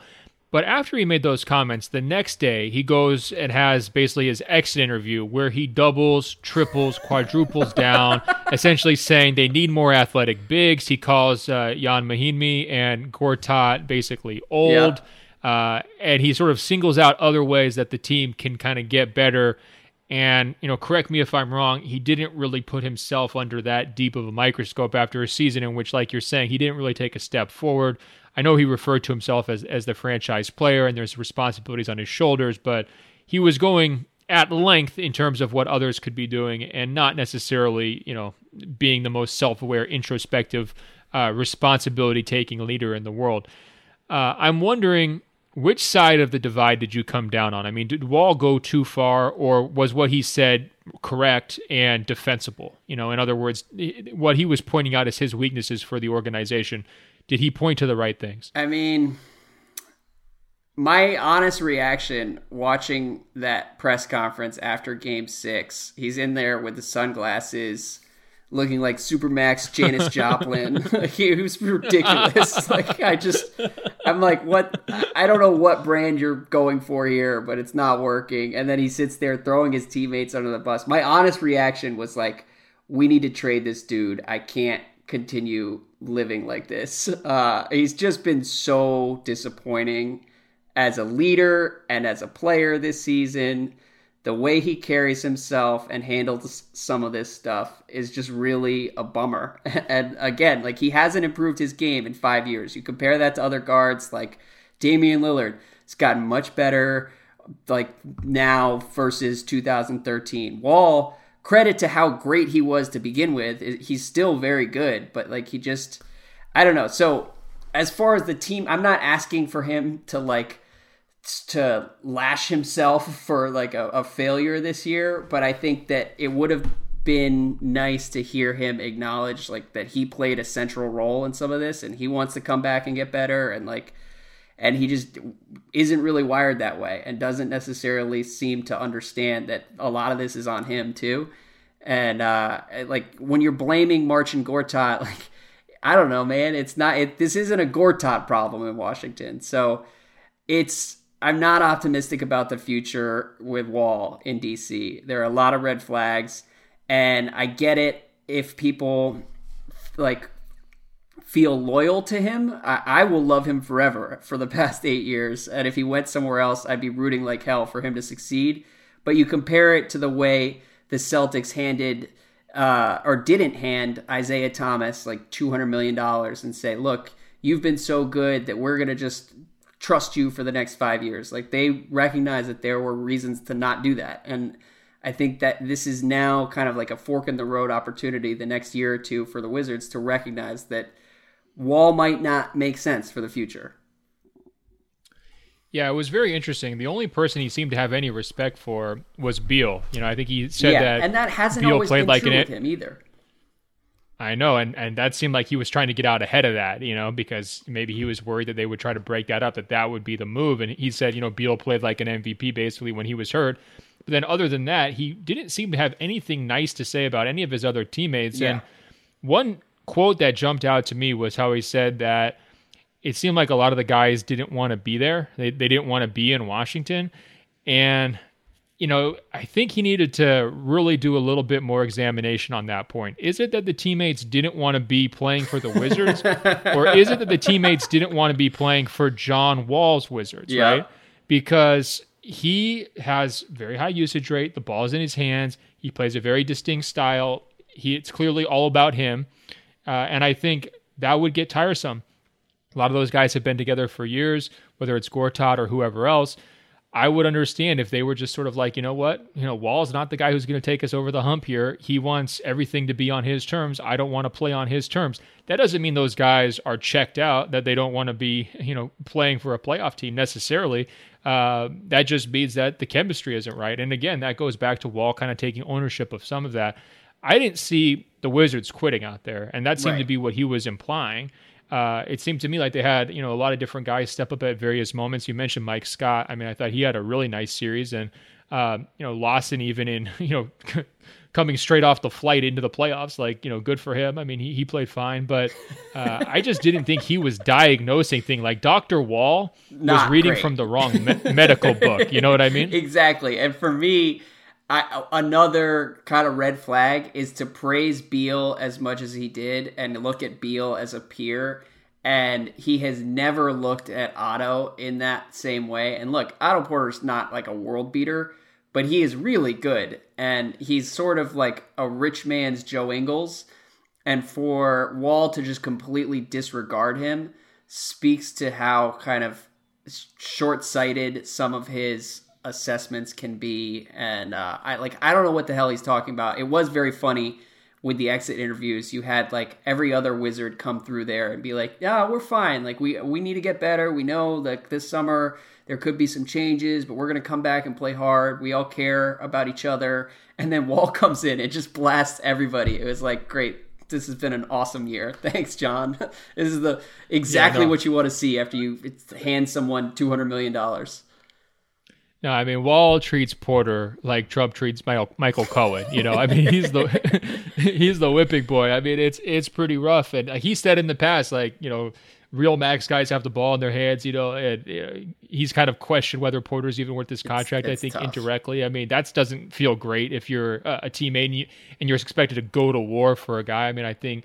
But after he made those comments, the next day he goes and has basically his exit interview where he doubles, triples, quadruples down, essentially saying they need more athletic bigs. He calls uh, Ian Mahinmi and Gortat basically old. Yeah. Uh, and he sort of singles out other ways that the team can kind of get better. And, you know, correct me if I'm wrong, he didn't really put himself under that deep of a microscope after a season in which, like you're saying, he didn't really take a step forward. I know he referred to himself as as the franchise player and there's responsibilities on his shoulders, but he was going at length in terms of what others could be doing and not necessarily, you know, being the most self-aware, introspective, uh, responsibility-taking leader in the world. Uh, I'm wondering which side of the divide did you come down on? I mean, did Wall go too far, or was what he said correct and defensible? You know, in other words, what he was pointing out as his weaknesses for the organization did he point to the right things? I mean, my honest reaction watching that press conference after game six, he's in there with the sunglasses looking like Supermax Janis Joplin. he was ridiculous. like I just I'm like, what I don't know what brand you're going for here, but it's not working. And then he sits there throwing his teammates under the bus. My honest reaction was like, we need to trade this dude. I can't continue living like this. Uh, he's just been so disappointing as a leader and as a player this season. The way he carries himself and handles some of this stuff is just really a bummer. And again, like he hasn't improved his game in five years. You compare that to other guards like Damian Lillard, it's gotten much better like now versus 2013. Wall credit to how great he was to begin with. He's still very good, but like he just, I don't know. So as far as the team, I'm not asking for him to like to lash himself for like a, a failure this year, but I think that it would have been nice to hear him acknowledge like that he played a central role in some of this and he wants to come back and get better and like and he just isn't really wired that way and doesn't necessarily seem to understand that a lot of this is on him too. And uh, like when you're blaming Marcin Gortat, like I don't know, man, it's not. It, this isn't a Gortat problem in Washington, so it's. I'm not optimistic about the future with Wall in DC. There are a lot of red flags, and I get it if people like feel loyal to him, I, I, will love him forever for the past eight years. And if he went somewhere else, I'd be rooting like hell for him to succeed. But you compare it to the way the Celtics handed uh, or didn't hand Isaiah Thomas like $200 million and say, look, you've been so good that we're going to just trust you for the next five years. Like they recognize that there were reasons to not do that. And I think that this is now kind of like a fork in the road opportunity the next year or two for the Wizards to recognize that Wall might not make sense for the future. Yeah, it was very interesting. The only person he seemed to have any respect for was Beal. You know, I think he said yeah, that, and that hasn't Beal always played been like true an, with him either. I know, and and that seemed like he was trying to get out ahead of that, you know, because maybe he was worried that they would try to break that up, that that would be the move. And he said, you know, Beal played like an MVP basically when he was hurt. But then, other than that, he didn't seem to have anything nice to say about any of his other teammates. Yeah. And one quote that jumped out to me was how he said that it seemed like a lot of the guys didn't want to be there. They, they didn't want to be in Washington. And, you know, I think he needed to really do a little bit more examination on that point. Is it that the teammates didn't want to be playing for the Wizards? or is it that the teammates didn't want to be playing for John Wall's Wizards, yeah. right? Because he has very high usage rate. The ball is in his hands. He plays a very distinct style. He, it's clearly all about him. Uh, and I think that would get tiresome. A lot of those guys have been together for years, whether it's Gortat or whoever else. I would understand if they were just sort of like, you know what, you know, Wall's not the guy who's going to take us over the hump here. He wants everything to be on his terms. I don't want to play on his terms. That doesn't mean those guys are checked out, that they don't want to be, you know, playing for a playoff team necessarily. Uh, that just means that the chemistry isn't right. And again, that goes back to Wall kind of taking ownership of some of that. I didn't see the Wizards quitting out there, and that seemed right. to be what he was implying. Uh, it seemed to me like they had you know a lot of different guys step up at various moments. You mentioned Mike Scott. I mean, I thought he had a really nice series, and uh, you know Lawson even in you know coming straight off the flight into the playoffs, like you know good for him. I mean, he he played fine, but uh, I just didn't think he was diagnosing thing like Doctor Wall Not was reading great. from the wrong me- medical book. You know what I mean? Exactly, and for me I, another kind of red flag is to praise Beal as much as he did and look at Beal as a peer. And he has never looked at Otto in that same way. And look, Otto Porter's not like a world beater, but he is really good. And he's sort of like a rich man's Joe Ingles. And for Wall to just completely disregard him speaks to how kind of short sighted some of his assessments can be. And uh, I like I don't know what the hell he's talking about. It was very funny with the exit interviews. You had like every other wizard come through there and be like, "Yeah, we're fine. Like we we need to get better. We know that this summer there could be some changes, but we're gonna come back and play hard. We all care about each other." And then Wall comes in and just blasts everybody. It was like, great. This has been an awesome year. Thanks, John. This is the exactly yeah, no. what you want to see after you hand someone two hundred million dollars. No, I mean Wall treats Porter like Trump treats Michael Michael Cohen. You know, I mean he's the he's the whipping boy. I mean it's it's pretty rough. And he said in the past, like you know, real max guys have the ball in their hands. You know, and uh, he's kind of questioned whether Porter's even worth this contract. It's, it's I think tough. indirectly. I mean that doesn't feel great if you're a, a teammate and, you, and you're expected to go to war for a guy. I mean I think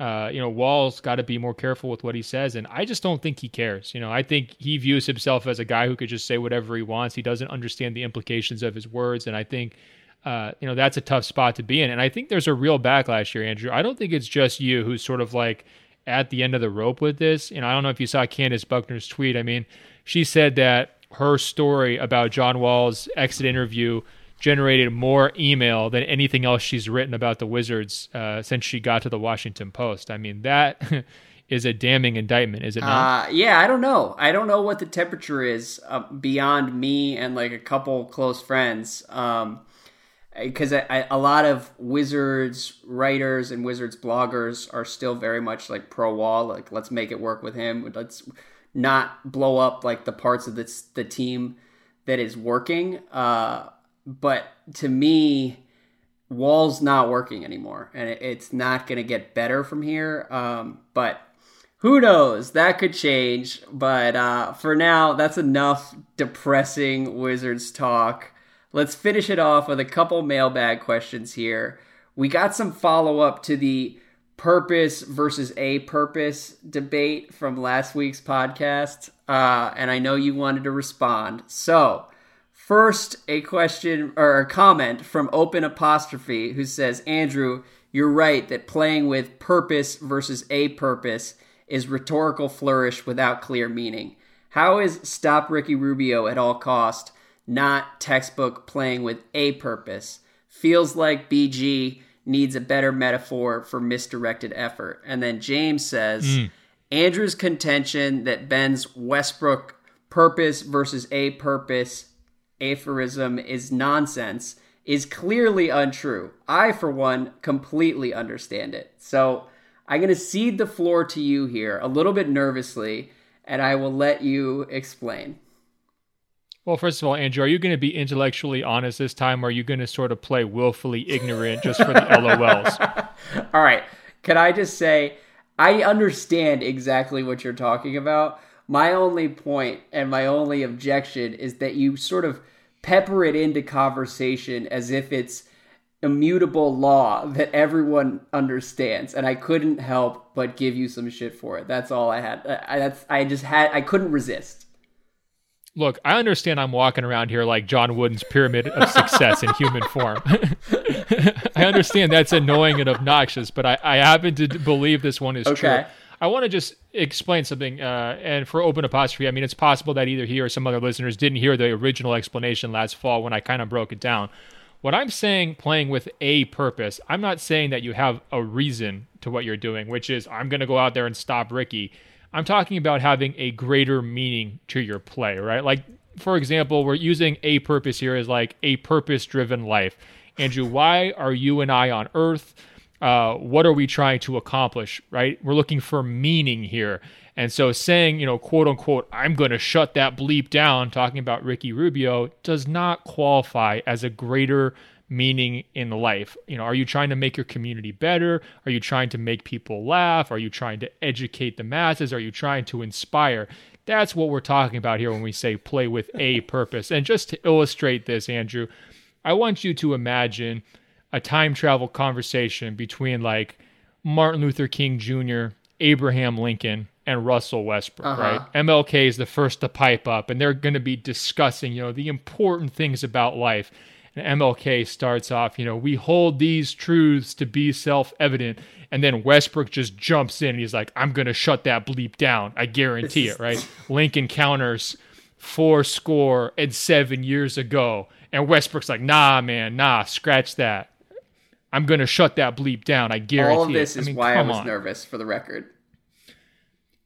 uh, you know, Wall's got to be more careful with what he says, and I just don't think he cares. You know, I think he views himself as a guy who could just say whatever he wants. He doesn't understand the implications of his words, and I think, uh, you know, that's a tough spot to be in. And I think there's a real backlash here, Andrew. I don't think it's just you who's sort of like at the end of the rope with this. And I don't know if you saw Candace Buckner's tweet. I mean, she said that her story about John Wall's exit interview generated more email than anything else she's written about the Wizards uh, since she got to the Washington Post. I mean, that is a damning indictment, is it not? Uh, yeah, I don't know. I don't know what the temperature is uh, beyond me and like a couple close friends. Um, because a lot of Wizards writers and Wizards bloggers are still very much like pro wall. Like, let's make it work with him. Let's not blow up like the parts of the the team that is working. Uh, but to me, Wall's not working anymore, and it's not going to get better from here. Um, but who knows? That could change. But uh, for now, that's enough depressing Wizards talk. Let's finish it off with a couple mailbag questions here. We got some follow up to the purpose versus a purpose debate from last week's podcast, uh, and I know you wanted to respond. So, first, a question or a comment from Open Apostrophe who says, Andrew, you're right that playing with purpose versus a purpose is rhetorical flourish without clear meaning. How is stop Ricky Rubio at all cost? not textbook playing with a purpose. Feels like BG needs a better metaphor for misdirected effort. And then James says mm. Andrew's contention that Ben's Westbrook purpose versus a purpose aphorism is nonsense is clearly untrue. I, for one, completely understand it. So I'm going to cede the floor to you here a little bit nervously, and I will let you explain. Well, first of all, Andrew, are you going to be intellectually honest this time, or are you going to sort of play willfully ignorant just for the LOLs? all right. Can I just say, I understand exactly what you're talking about. My only point and my only objection is that you sort of pepper it into conversation as if it's immutable law that everyone understands and i couldn't help but give you some shit for it that's all i had I, that's i just had i couldn't resist look, I understand I'm walking around here like John Wooden's pyramid of success in human form. I understand that's annoying and obnoxious, but I, I happen to believe this one is okay. true. I want to just explain something, uh, and for open apostrophe, I mean, it's possible that either he or some other listeners didn't hear the original explanation last fall when I kind of broke it down. What I'm saying, playing with a purpose, I'm not saying that you have a reason to what you're doing, which is I'm going to go out there and stop Ricky I'm talking about having a greater meaning to your play, right? Like, for example, we're using a purpose here as like a purpose driven life. Andrew, why are you and I on earth? Uh, what are we trying to accomplish, right? We're looking for meaning here. And so saying, you know, quote unquote, I'm going to shut that bleep down, talking about Ricky Rubio, does not qualify as a greater meaning in life? You know, are you trying to make your community better? Are you trying to make people laugh? Are you trying to educate the masses? Are you trying to inspire? That's what we're talking about here when we say play with a purpose. And just to illustrate this, Andrew, I want you to imagine a time travel conversation between like Martin Luther King Jr., Abraham Lincoln, and Russell Westbrook, uh-huh. right? MLK is the first to pipe up, and they're going to be discussing, you know, the important things about life. And MLK starts off, you know, we hold these truths to be self evident. And then Westbrook just jumps in and he's like, I'm going to shut that bleep down. I guarantee it, right? Lincoln counters four score and seven years ago. And Westbrook's like, nah, man, nah, scratch that. I'm going to shut that bleep down. I guarantee All of this it. is I mean, why I was on. nervous for the record.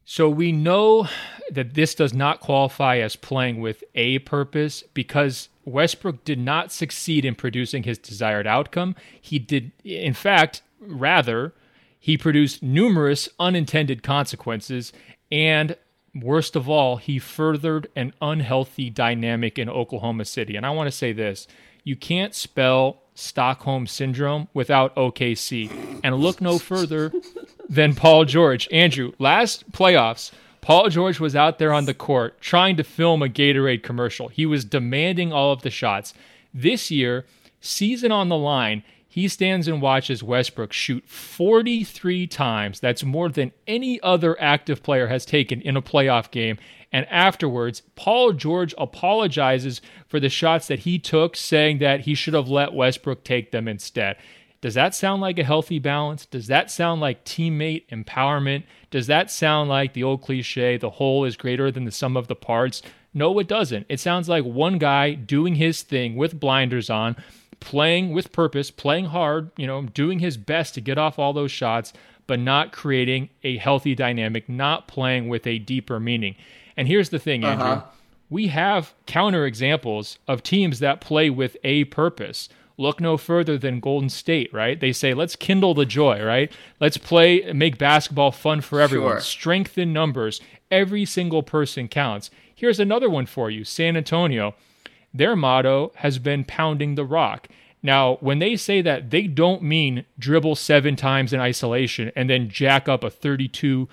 So we know that this does not qualify as playing with a purpose because Westbrook did not succeed in producing his desired outcome. He did, in fact, rather, he produced numerous unintended consequences, and worst of all, he furthered an unhealthy dynamic in Oklahoma City. And I want to say this you can't spell Stockholm Syndrome without OKC. And look no further than Paul George. Andrew, last playoffs, Paul George was out there on the court trying to film a Gatorade commercial. He was demanding all of the shots. This year, season on the line, he stands and watches Westbrook shoot 43 times. That's more than any other active player has taken in a playoff game. And afterwards, Paul George apologizes for the shots that he took, saying that he should have let Westbrook take them instead. Does that sound like a healthy balance? Does that sound like teammate empowerment? Does that sound like the old cliche, the whole is greater than the sum of the parts? No, it doesn't. It sounds like one guy doing his thing with blinders on, playing with purpose, playing hard, you know, doing his best to get off all those shots, but not creating a healthy dynamic, not playing with a deeper meaning. And here's the thing, Andrew. Uh-huh. We have counter examples of teams that play with a purpose. Look no further than Golden State, right? They say, let's kindle the joy, right? Let's play, make basketball fun for everyone. Sure. Strengthen numbers. Every single person counts. Here's another one for you San Antonio. Their motto has been pounding the rock. Now, when they say that, they don't mean dribble seven times in isolation and then jack up a 32%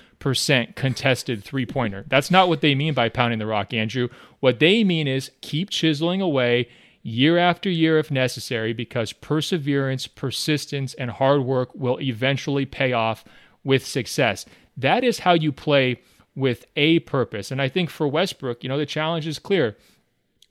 contested three pointer. That's not what they mean by pounding the rock, Andrew. What they mean is keep chiseling away year after year if necessary because perseverance, persistence, and hard work will eventually pay off with success. That is how you play with a purpose. And I think for Westbrook, you know, the challenge is clear.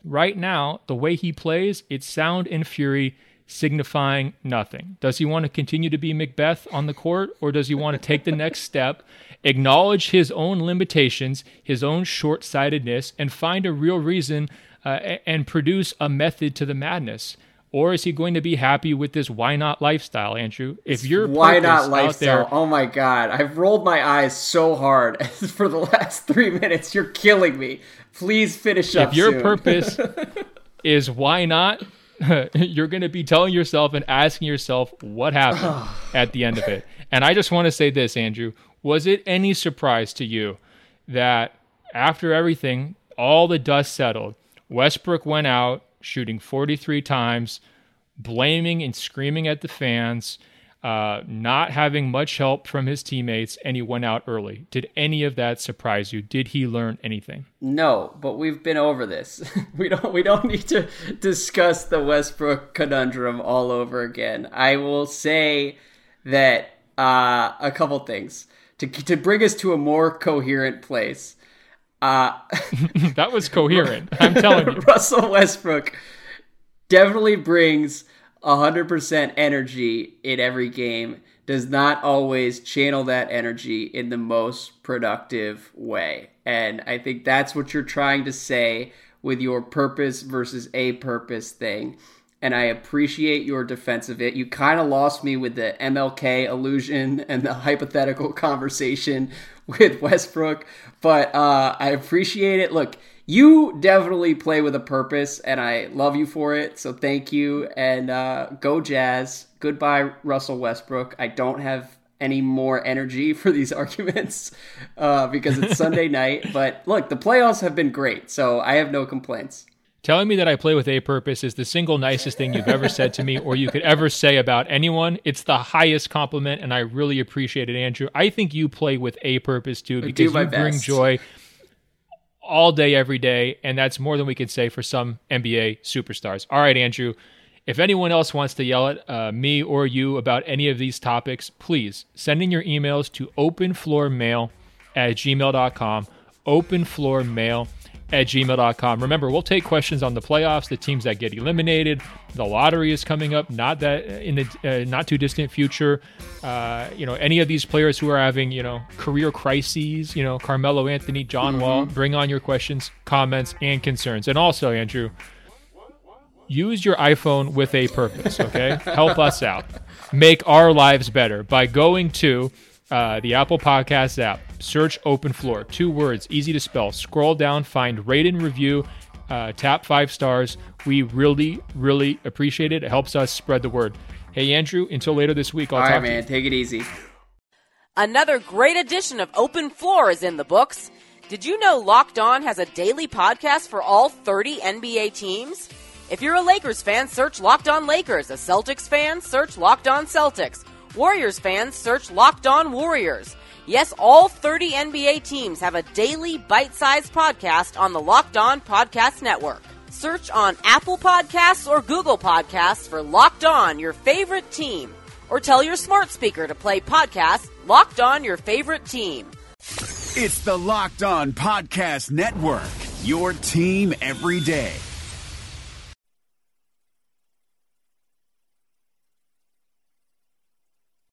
Right now, the way he plays, it's sound and fury signifying nothing. Does he want to continue to be Macbeth on the court, or does he want to take the next step, acknowledge his own limitations, his own short sightedness, and find a real reason uh, and produce a method to the madness? Or is he going to be happy with this why not lifestyle, Andrew? If you're why not lifestyle, there, oh my god, I've rolled my eyes so hard for the last three minutes. You're killing me. Please finish up. If your soon. purpose is why not, you're going to be telling yourself and asking yourself what happened at the end of it. And I just want to say this, Andrew. Was it any surprise to you that after everything, all the dust settled, Westbrook went out shooting 43 times, blaming and screaming at the fans, uh, not having much help from his teammates, and he went out early. Did any of that surprise you? Did he learn anything? No, but we've been over this. we don't we don't need to discuss the Westbrook conundrum all over again. I will say that uh, a couple things to to bring us to a more coherent place. Uh, that was coherent. I'm telling you, Russell Westbrook definitely brings 100% energy in every game does not always channel that energy in the most productive way. And I think that's what you're trying to say with your purpose versus a purpose thing. And I appreciate your defense of it. You kind of lost me with the MLK illusion and the hypothetical conversation with Westbrook, but uh, I appreciate it. Look, you definitely play with a purpose, and I love you for it. So thank you, and uh, go Jazz. Goodbye, Russell Westbrook. I don't have any more energy for these arguments uh, because it's Sunday night. But look, the playoffs have been great, so I have no complaints. Telling me that I play with a purpose is the single nicest thing you've ever said to me or you could ever say about anyone. It's the highest compliment, and I really appreciate it, Andrew. I think you play with a purpose too because you bring joy all day, every day, and that's more than we can say for some NBA superstars. All right, Andrew. If anyone else wants to yell at uh, me or you about any of these topics, please send in your emails to openfloormail at gmail.com. Openfloormail at gmail.com. Remember, we'll take questions on the playoffs, the teams that get eliminated. The lottery is coming up, not that in the uh, not too distant future. Uh, you know, any of these players who are having, you know, career crises, you know, Carmelo Anthony, John mm-hmm. Wall, bring on your questions, comments, and concerns. And also, Andrew, use your iPhone with a purpose, okay? Help us out. Make our lives better by going to uh, the Apple Podcasts app. Search Open Floor. Two words, easy to spell. Scroll down, find rate and review, uh, tap five stars. We really, really appreciate it. It helps us spread the word. Hey, Andrew, until later this week, I'll All talk right, man. Take it easy. Another great edition of Open Floor is in the books. Did you know Locked On has a daily podcast for all 30 NBA teams? If you're a Lakers fan, search Locked On Lakers. A Celtics fan, search Locked On Celtics. Warriors fans, search Locked On Warriors. Yes, all 30 NBA teams have a daily bite sized podcast on the Locked On Podcast Network. Search on Apple Podcasts or Google Podcasts for Locked On, your favorite team. Or tell your smart speaker to play podcast Locked On, your favorite team. It's the Locked On Podcast Network, your team every day.